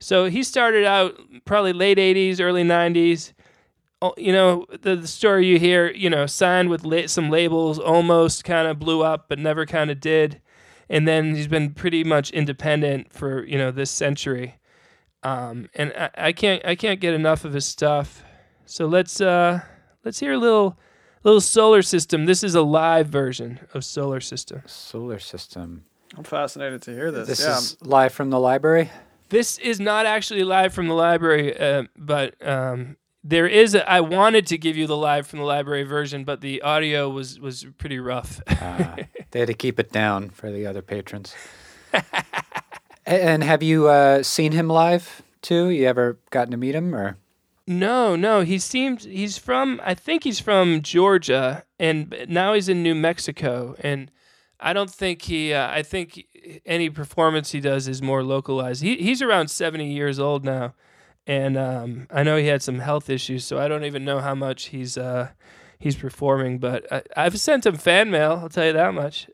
So he started out probably late 80s, early 90s. Oh, You know, the, the story you hear, you know, signed with la- some labels, almost kind of blew up, but never kind of did. And then he's been pretty much independent for, you know, this century. Um, and I, I can't I can't get enough of his stuff. So let's uh let's hear a little little solar system. This is a live version of Solar System. Solar system. I'm fascinated to hear this. This yeah. is live from the library. This is not actually live from the library, uh, but um, there is. A, I wanted to give you the live from the library version, but the audio was was pretty rough. Uh, they had to keep it down for the other patrons. And have you uh, seen him live too? You ever gotten to meet him or? no, no, he seems he's from. I think he's from Georgia, and now he's in New Mexico. And I don't think he. Uh, I think any performance he does is more localized. He he's around seventy years old now, and um, I know he had some health issues, so I don't even know how much he's uh, he's performing. But I, I've sent him fan mail. I'll tell you that much.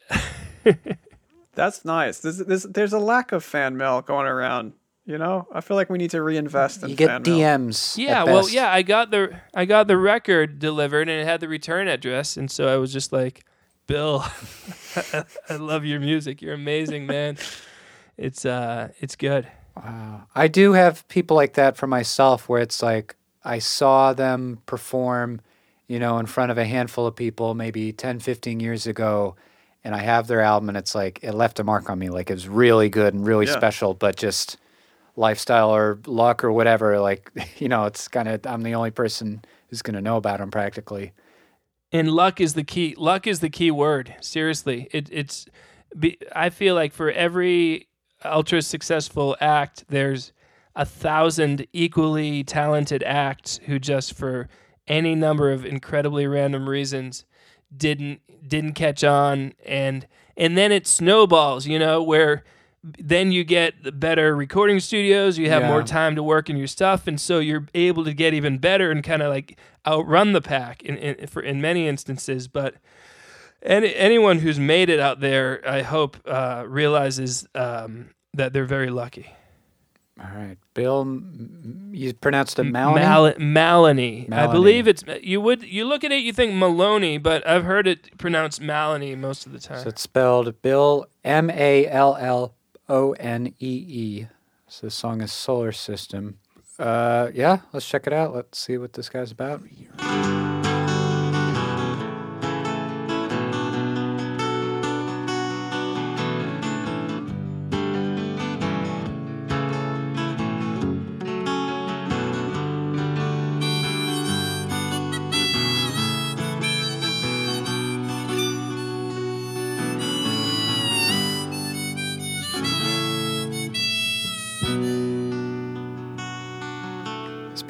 That's nice. This, this, there's a lack of fan mail going around. You know, I feel like we need to reinvest in You get fan mail. DMs. Yeah, at well, best. yeah, I got the I got the record delivered and it had the return address, and so I was just like, Bill, I love your music. You're amazing, man. It's uh, it's good. I do have people like that for myself where it's like I saw them perform you know, in front of a handful of people maybe 10, 15 years ago, and I have their album, and it's like it left a mark on me. Like it was really good and really Yeah. special, but just lifestyle or luck or whatever. Like, you know, it's kind of, I'm the only person who's going to know about them practically. And luck is the key. Luck is the key word. Seriously, it, it's. Be, I feel like for every ultra successful act, there's a thousand equally talented acts who just for any number of incredibly random reasons didn't didn't catch on and and then it snowballs you know where then you get the better recording studios you have Yeah. more time to work in your stuff and so you're able to get even better and kind of like outrun the pack in, in for in many instances but any, anyone who's made it out there i hope uh, realizes um, that they're very lucky All right. Bill, you pronounced it Maloney? Mal- Maloney. I believe it's you would you look at it you think Maloney, but I've heard it pronounced Maloney most of the time. So it's spelled Bill M A L L O N E E. So the song is Solar System. Uh, yeah, let's check it out. Let's see what this guy's about.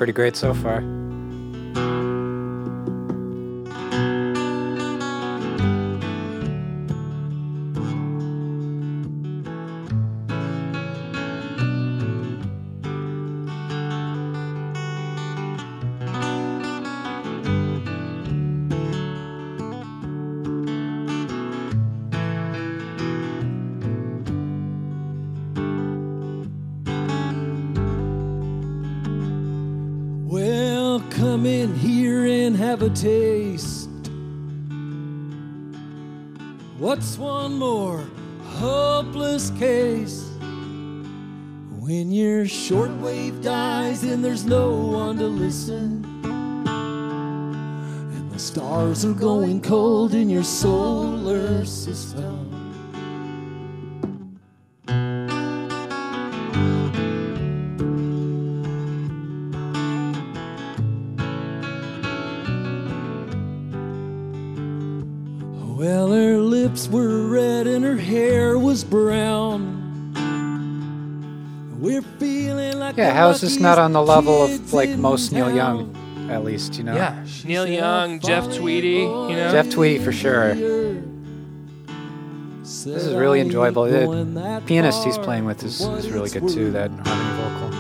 Pretty great so far. Come in here and have a taste. What's one more hopeless case? When your shortwave dies and there's no one to listen, and the stars are going cold in your solar system. Yeah, how is this not on the level of like most Neil. Young, at least, you know? yeah, Neil Young, Jeff Tweedy, you know. Jeff Tweedy for sure. This This is really enjoyable. The pianist he's playing with is, is really good too, that harmony vocal.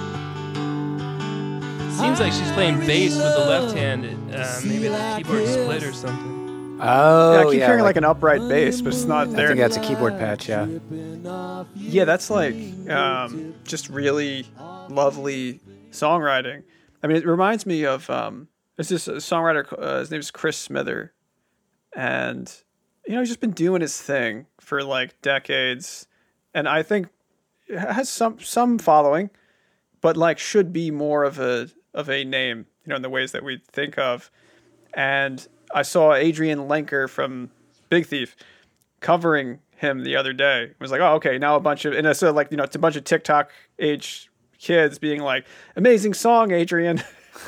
Seems like she's playing bass with the left hand. Uh, maybe the keyboard split or something. Oh, yeah, I keep yeah, hearing like, an upright bass, but it's not there. I think that's a keyboard patch, yeah. Yeah, that's like um, just really lovely songwriting. I mean, it reminds me of um, this songwriter. Uh, his name is Chris Smither, and you know he's just been doing his thing for like decades, and I think has some some following, but like should be more of a of a name, you know, in the ways that we think of. And I saw Adrianne Lenker from Big Thief covering him the other day. It was like, oh, okay, now a bunch of and it's so like you know it's a bunch of TikTok age kids being like, amazing song, Adrianne.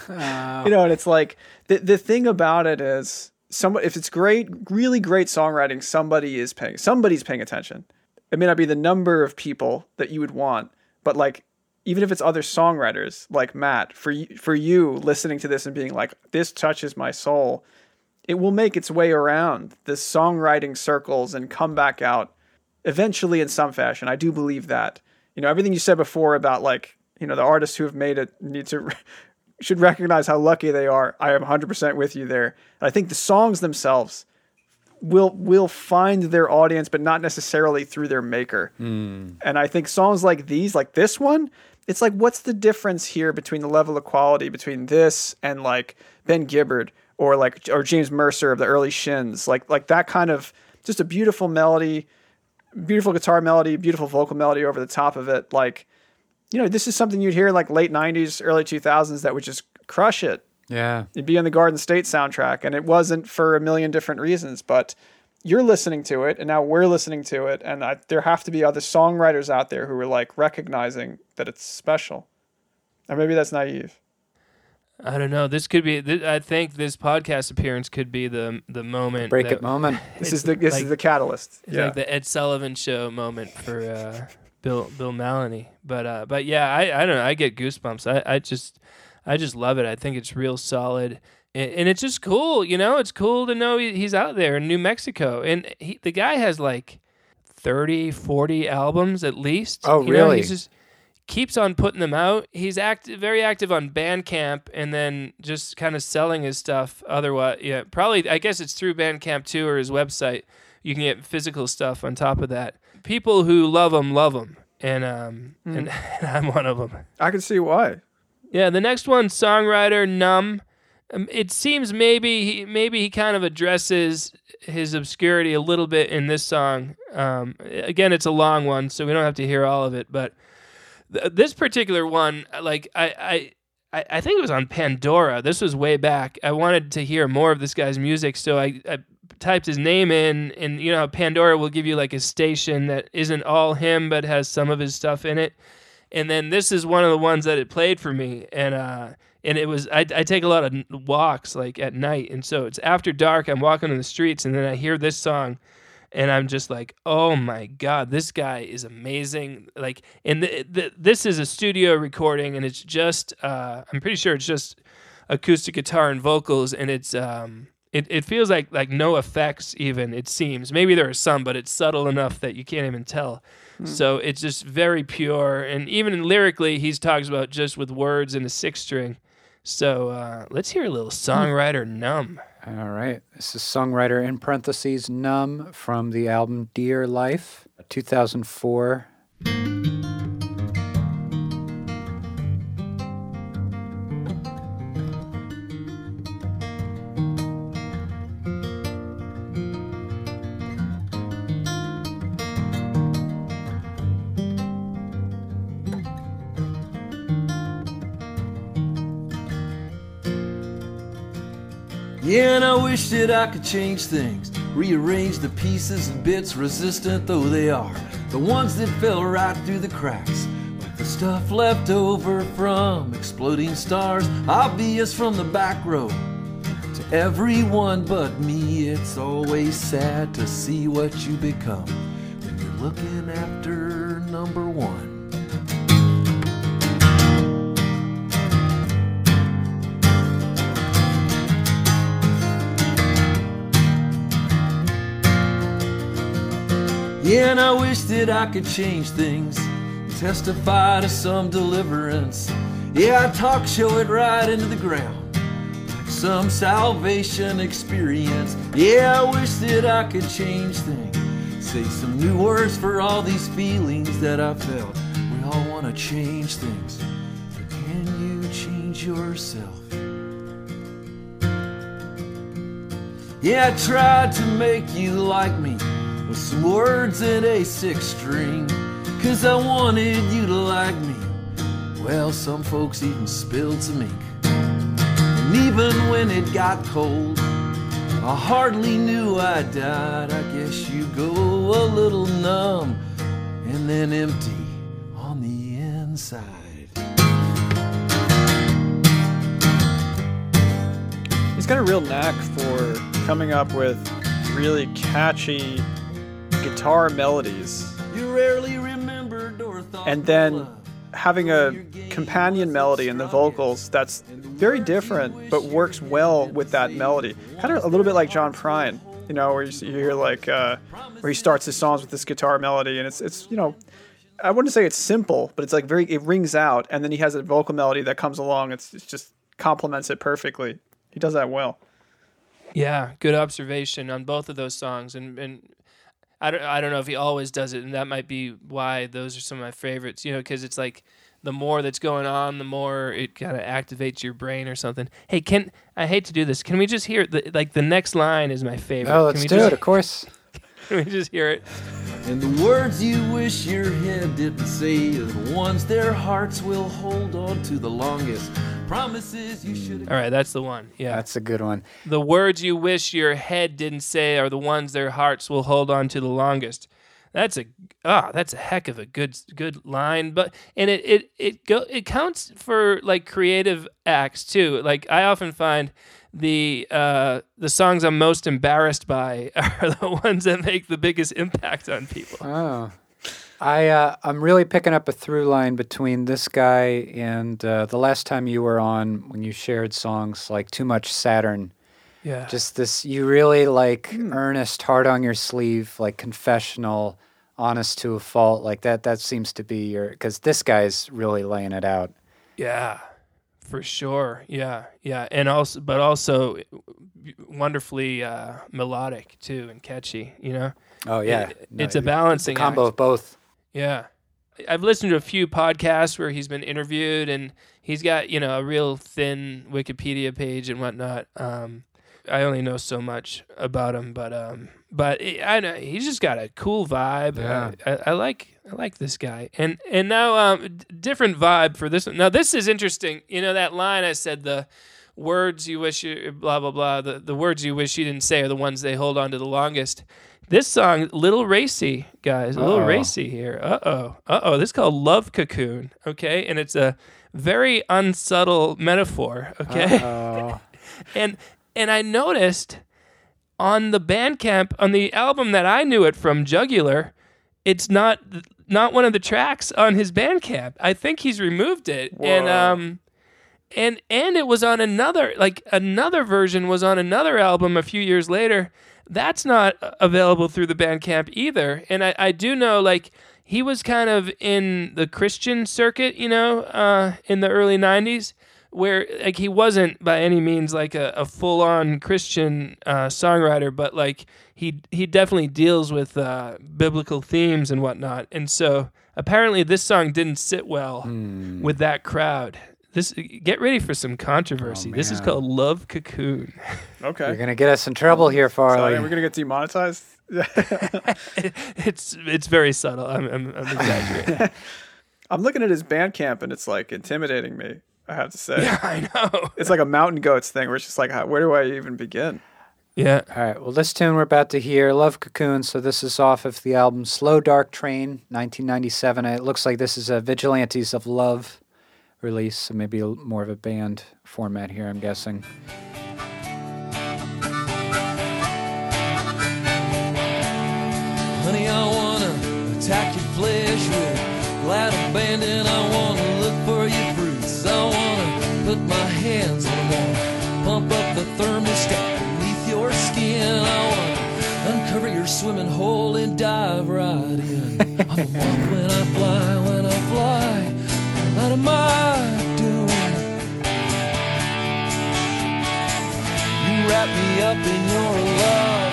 Oh. you know, and it's like the the thing about it is some if it's great, really great songwriting, somebody is paying somebody's paying attention. It may not be the number of people that you would want, but like even if it's other songwriters like Matt, for you, for you listening to this and being like, this touches my soul, it will make its way around the songwriting circles and come back out eventually in some fashion. I do believe that. You know, everything you said before about like, you know, the artists who have made it need to should recognize how lucky they are. I am 100% with you there. I think the songs themselves will will find their audience but not necessarily through their maker. Hmm. And I think songs like these, like this one, it's like what's the difference here between the level of quality between this and like Ben Gibbard or like or James Mercer of the early Shins, like like that kind of just a beautiful melody, beautiful guitar melody, beautiful vocal melody over the top of it. Like, you know, this is something you'd hear like late '90s, early 2000s that would just crush it. Yeah. It'd be on the Garden State soundtrack, and it wasn't for a million different reasons. But you're listening to it, and now we're listening to it, and I, there have to be other songwriters out there who are like recognizing that it's special, or maybe that's naive. I don't know. This could be. Th- I think this podcast appearance could be the the moment. Break that- it moment. This is the this like- is the catalyst. It's yeah, like the Ed Sullivan show moment for uh, Bill Bill Mallonee. But uh, but yeah, I, I don't know. I get goosebumps. I, I just I just love it. I think it's real solid. And, and it's just cool, you know. It's cool to know he, he's out there in New Mexico, and he, the guy has like 30, 40 albums at least. Oh, You know, really? he's just keeps on putting them out. He's active, very active on Bandcamp, and then just kind of selling his stuff. Otherwise, yeah, probably I guess it's through Bandcamp too or his website. You can get physical stuff on top of that. People who love them love them, and um, and, and I'm one of them. I can see why. Yeah, the next one, songwriter Numb. Um, it seems maybe he maybe he kind of addresses his obscurity a little bit in this song. Um, again, it's a long one, so we don't have to hear all of it. But th- this particular one, like I, I I I think it was on Pandora. This was way back. I wanted to hear more of this guy's music, so I, I typed his name in, and you know, Pandora will give you like a station that isn't all him, but has some of his stuff in it? And then this is one of the ones that it played for me and uh and it was I, I take a lot of walks like at night and so it's after dark i'm walking in the streets and then i hear this song and i'm just like oh my god this guy is amazing. Like and the, the, this is a studio recording and it's just uh i'm pretty sure it's just acoustic guitar and vocals and it's um it, it feels like like no effects even it seems. Maybe there are some but it's subtle enough that you can't even tell. So it's just very pure and even lyrically he talks about just with words and a six string. So uh, let's hear a little songwriter numb. All right. This is songwriter in parentheses Numb from the album Dear Life, 2004. Wish that I could change things, rearrange the pieces and bits, resistant though they are. The ones that fell right through the cracks, like the stuff left over from exploding stars, obvious from the back row. To everyone but me, it's always sad to see what you become when you're looking after number one. And I wish that I could change things, testify to some deliverance. Yeah, I'd talk show it right into the ground, like some salvation experience. Yeah, I wish that I could change things, say some new words for all these feelings that I felt. We all want to change things, but can you change yourself? Yeah, I tried to make you like me with words and a six string. Cause I wanted you to like me. Well, some folks even spilled some ink. And even when it got cold, I hardly knew I died. I guess you go a little numb and then empty on the inside. He's got a real knack for coming up with really catchy guitar melodies You rarely remembered and then having a companion melody in the vocals that's very different but works well with that melody. Kind of a little bit like John Prine, you know, where you, you hear like uh, where he starts his songs with this guitar melody and it's it's you know I wouldn't say it's simple, but it's like very it rings out and then he has a vocal melody that comes along. It's, it's just complements it perfectly. He does that well. Yeah, good observation on both of those songs, and and I don't I don't know if he always does it, and that might be why those are some of my favorites. You know, because it's like the more that's going on, the more it kind of activates your brain or something. Hey, can I hate to do this? Can we just hear the like the next line is my favorite? Oh, let's we do just, it, of course. Can we just hear it? And the words you wish your head didn't say are the ones their hearts will hold on to the longest. Promises you should All right, that's the one. Yeah. That's a good one. the words you wish your head didn't say are the ones their hearts will hold on to the longest. That's a ah, that's a heck of a good good line. But and it it it go it counts for like creative acts too. Like I often find the uh the songs I'm most embarrassed by are the ones that make the biggest impact on people. Oh. I uh, I'm really picking up a through line between this guy and uh, the last time you were on when you shared songs like Too Much Saturn. Yeah. Just this, you really like earnest, hard on your sleeve, like confessional, honest to a fault. Like that. That seems to be your because this guy's really laying it out. Yeah, for sure. Yeah, yeah, and also, but also wonderfully uh, melodic too and catchy. You know, Oh yeah, It- No, it's a balancing combo act. of both. Yeah. I've listened to a few podcasts where he's been interviewed and he's got, you know, a real thin Wikipedia page and whatnot. Um, I only know so much about him, but um, but I I know he's just got a cool vibe. Yeah. I, I, I like I like this guy, and and now um, different vibe for this. one. Now this is interesting. You know that line I said the words you wish you blah blah blah the the words you wish you didn't say are the ones they hold on to the longest. This song, little racy, guys, a little Uh-oh. racy here. Uh oh, uh oh. This is called Love Cocoon. Okay, and it's a very unsubtle metaphor. Okay, and and I noticed on the Bandcamp on the album that I knew it from, Jugular, it's not not one of the tracks on his Bandcamp. I think he's removed it, and um, and and it was on another like another version was on another album a few years later. That's not available through the Bandcamp either. And I, I do know like he was kind of in the Christian circuit, you know, uh, in the early '90s, where like he wasn't by any means like a, a full-on Christian uh, songwriter, but like he he definitely deals with uh, biblical themes and whatnot. And so apparently this song didn't sit well with that crowd. This get ready for some controversy. Oh, this is called Love Cocoon. Okay. you're gonna get us in trouble here, So, Farley. we're gonna get demonetized. it's it's very subtle. I'm I'm, I'm exaggerating. I'm looking at his Bandcamp and it's like intimidating me. I have to say, yeah, I know. it's like a mountain goats thing where it's just like, how, where do I even begin? Yeah. All right. Well, this tune we're about to hear, Love Cocoon. So this is off of the album Slow Dark Train, 1997. It looks like this is a Vigilantes of Love release, maybe more of a band format here, I'm guessing. Honey, I wanna attack your flesh with glad abandon. I wanna look for your fruits. I wanna put my hands on pump up the thermostat beneath your skin. I wanna uncover your swimming hole and dive right in. I'm a when I fly, up in your love,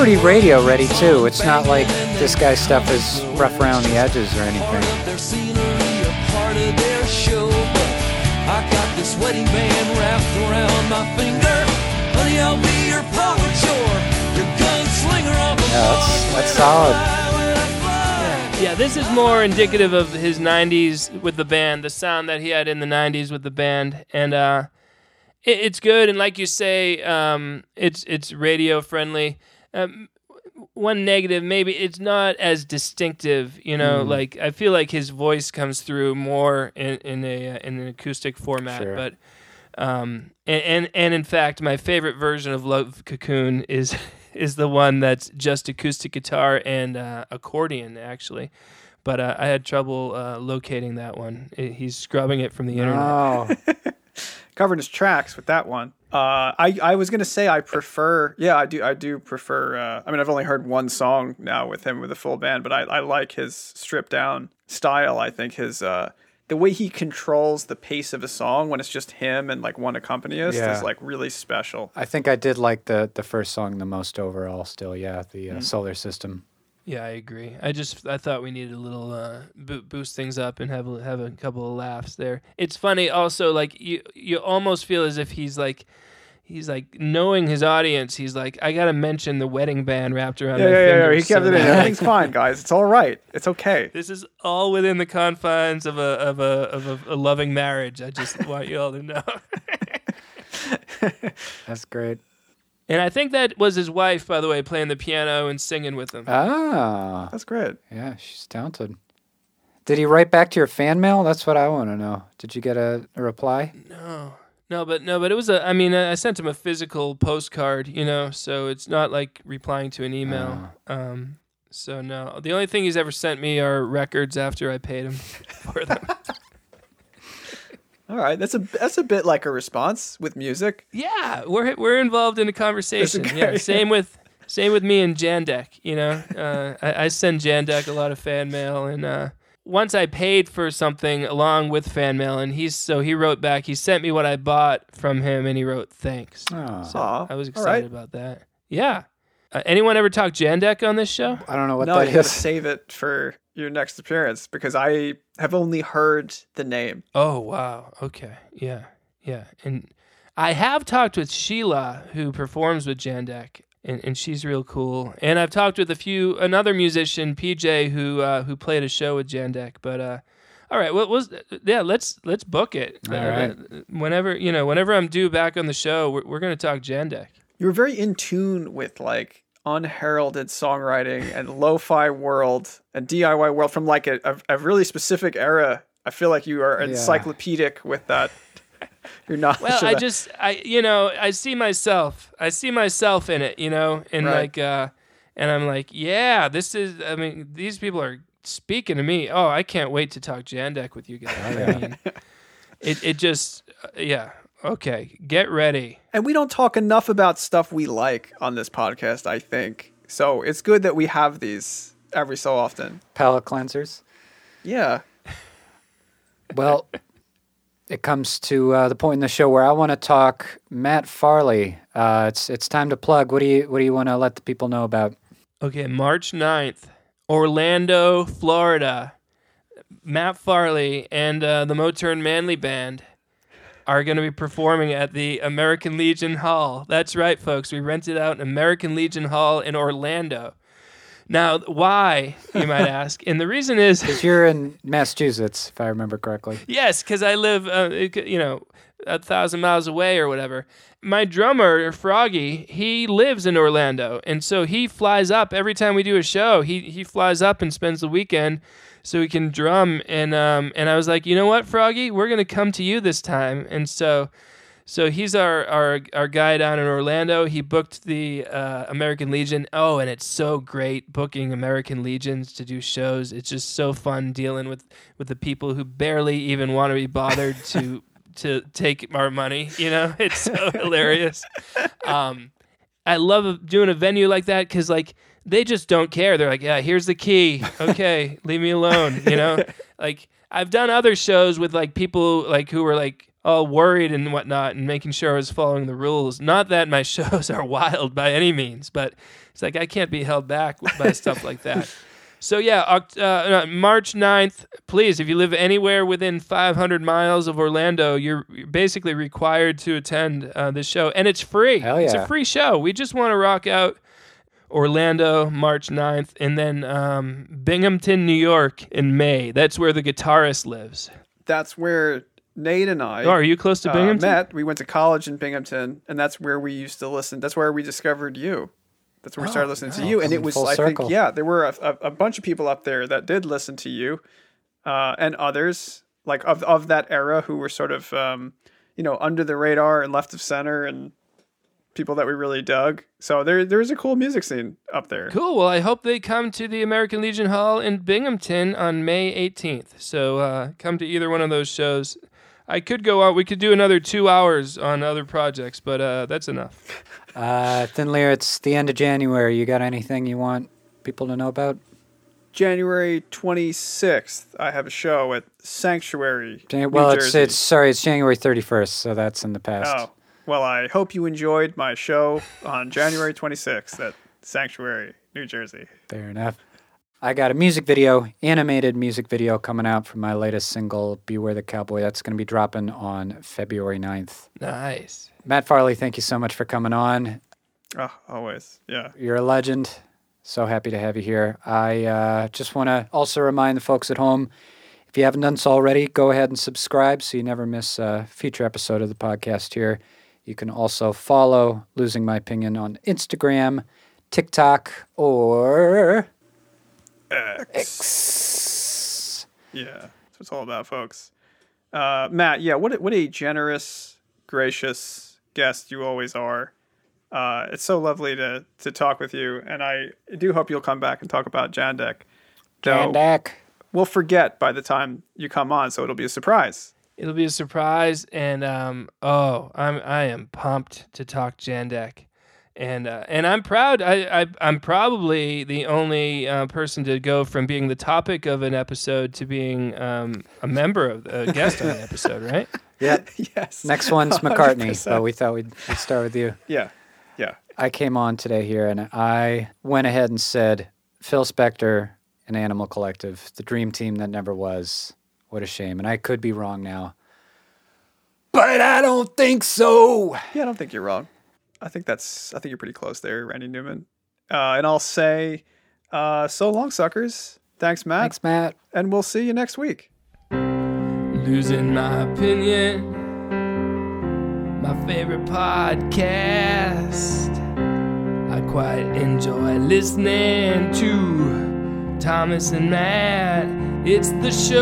pretty radio ready, too. It's not like this guy's stuff is rough around the edges or anything. Of their scenery, a part of their show, but I got this wedding band wrapped around my finger. Honey, I'll be your poet chore, your gunslinger. I'm Yeah, that's- that's solid. I fly, when I fly. Yeah, this is more indicative of his 90s with the band, the sound that he had in the 90s with the band. And uh, it, it's good. And like you say, um, it's, it's radio friendly. Um, one negative, maybe it's not as distinctive, you know, like I feel like his voice comes through more in, in a uh, in an acoustic format, Sure. but um and, and and in fact my favorite version of Love Cocoon is is the one that's just acoustic guitar and uh, accordion actually. But uh, I had trouble uh, locating that one. I- he's scrubbing it from the internet. Oh, covering his tracks with that one. Uh, I I was gonna say I prefer. Yeah, I do. I do prefer. Uh, I mean, I've only heard one song now with him with a full band, but I, I like his stripped down style. I think his uh, the way he controls the pace of a song when it's just him and like one accompanist Yeah. is like really special. I think I did like the the first song the most overall. Still, yeah, the uh, Solar System. Yeah, I agree. I just I thought we needed a little uh, boost things up and have a, have a couple of laughs there. It's funny also like you you almost feel as if he's like he's like knowing his audience. He's like I got to mention the wedding band wrapped around Yeah, my yeah, yeah, finger. yeah. He kept so it in. Everything's fine, guys. It's all right. It's okay. This is all within the confines of a of a of a, a loving marriage. I just want you all to know. That's great. And I think that was his wife, by the way, playing the piano and singing with him. Ah, That's great. yeah, she's talented. Did he write back to your fan mail? That's what I want to know. Did you get a, a reply? No, no, but no, but it was a. I mean, I sent him a physical postcard, you know, so it's not like replying to an email. Um, so no, the only thing he's ever sent me are records after I paid him for them. All right, that's a that's a bit like a response with music. yeah, we're we're involved in a conversation. That's Yeah, same with same with me and Jandek. You know, uh, I, I send Jandek a lot of fan mail, and uh, once I paid for something along with fan mail, and he's so he wrote back. He sent me what I bought from him, and he wrote thanks. Oh, So I was excited right. about that. Yeah. Uh, anyone ever talk Jandek on this show? I don't know what no, that you gotta is. save it for your next appearance because I have only heard the name. Oh wow. Okay. Yeah. Yeah. And I have talked with Sheila, who performs with Jandek, and, and she's real cool. And I've talked with a few another musician, PJ, who uh, who played a show with Jandek. But uh, all right, what was yeah? Let's let's book it. All Uh, right. Whenever you know, whenever I'm due back on the show, we're, we're gonna talk Jandek. You were very in tune with like unheralded songwriting and lo-fi world and DIY world from like a, a, a really specific era. I feel like you are Yeah. encyclopedic with that. You're not. Well, I just I you know I see myself I see myself in it, you know, and Right. like uh, and I'm like, yeah, this is. I mean, these people are speaking to me. Oh, I can't wait to talk Jandek with you guys. I mean, it it just uh, yeah. Okay, get ready. and we don't talk enough about stuff we like on this podcast. I think so. It's good that we have these every so often. Palate cleansers. Yeah. Well, it comes to uh, the point in the show where I want to talk Matt Farley. Uh, it's it's time to plug. What do you what do you want to let the people know about? Okay, March 9th, Orlando, Florida. Matt Farley and uh, the Motern Manly Band are going to be performing at the American Legion Hall. That's right, folks. We rented out an American Legion Hall in Orlando. Now, why, you might ask? And the reason is. Because You're in Massachusetts, if I remember correctly. Yes, because I live, uh, you know, a thousand miles away or whatever. My drummer Froggy, he lives in Orlando, and so he flies up every time we do a show. He he flies up and spends the weekend so he can drum. And um and I was like, you know what, Froggy, we're gonna come to you this time. And so. So he's our, our our guy down in Orlando. He booked the uh, American Legion. Oh, and it's so great booking American Legions to do shows. It's just so fun dealing with with the people who barely even want to be bothered to to take our money. You know, it's so hilarious. Um, I love doing a venue like that because like they just don't care. They're like, yeah, here's the key. Okay, leave me alone. You know, like I've done other shows with like people like who were like all worried and whatnot and making sure I was following the rules. Not that my shows are wild by any means, but it's like I can't be held back by stuff like that. So yeah, uh, March 9th, please, if you live anywhere within 500 miles of Orlando, you're you're basically required to attend uh, this show, and it's free. Hell It's a free show. We just want to rock out Orlando, March 9th, and then um, Binghamton, New York in May. That's where the guitarist lives. That's where Nate and I Oh, are you close to uh, Binghamton? met. We went to college in Binghamton, and that's where we used to listen. That's where we discovered you. That's where we started listening to you, and it Full was I circle. think yeah, there were a, a, a bunch of people up there that did listen to you, uh, and others like of of that era who were sort of um, you know under the radar and left of center and people that we really dug. So there there's a cool music scene up there. Cool. Well, I hope they come to the American Legion Hall in Binghamton on May 18th. So uh, come to either one of those shows. I could go out. We could do another two hours on other projects, but uh, that's enough. Uh, Thin Lear, it's the end of January. You got anything you want people to know about? January 26th, I have a show at Sanctuary. Jan- New well, it's it's sorry, it's January 31st, so that's in the past. Oh, well, I hope you enjoyed my show on January 26th at Sanctuary, New Jersey. Fair enough. I got a music video, animated music video coming out from my latest single, Beware the Cowboy. That's going to be dropping on February 9th. Nice. Matt Farley, thank you so much for coming on. Oh, always. Yeah. You're a legend. So happy to have you here. I uh, just want to also remind the folks at home if you haven't done so already, go ahead and subscribe so you never miss a future episode of the podcast here. You can also follow Losing My Opinion on Instagram, TikTok, or X. Yeah. That's what it's all about, folks. Uh, Matt, yeah, what a, what a generous, gracious guest you always are. Uh, it's so lovely to to talk with you, and I do hope you'll come back and talk about Jandek. Though we'll forget by the time you come on, so it'll be a surprise. It'll be a surprise, and um, oh, I'm I am pumped to talk Jandek, and uh, and I'm proud. I, I I'm probably the only uh, person to go from being the topic of an episode to being um, a member of a guest on the episode, right? Yeah. yes. Next one's McCartney, 100%. but we thought we'd, we'd start with you. Yeah. Yeah. I came on today here and I went ahead and said Phil Spector and Animal Collective, the dream team that never was. What a shame. And I could be wrong now. But I don't think so. Yeah, I don't think you're wrong. I think that's I think you're pretty close there, Randy Newman. Uh, and I'll say, uh, so long, suckers. Thanks, Matt. Thanks, Matt. And we'll see you next week. Losing my opinion. My favorite podcast. I quite enjoy listening to Thomas and Matt. It's the show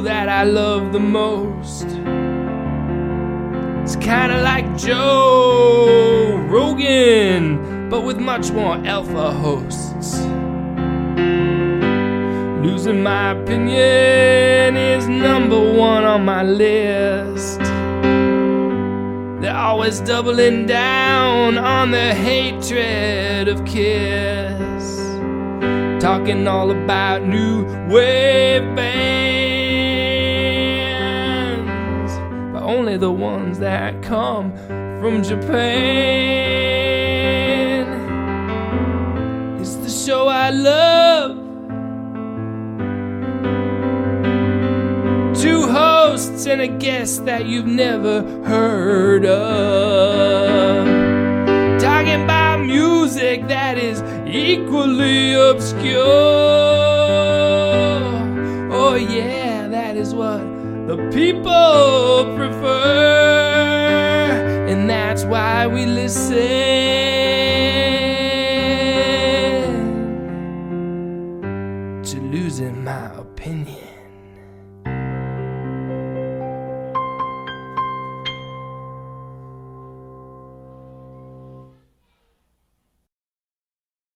that I love the most. It's kind of like Joe Rogan, but with much more alpha hosts. Losing my opinion is number one on my list. They're always doubling down on their hatred of Kiss. Talking all about new wave bands, but only the ones that come from Japan. It's the show I love. two hosts and a guest that you've never heard of. Talking about music that is equally obscure. Oh, yeah, that is what the people prefer. And that's why we listen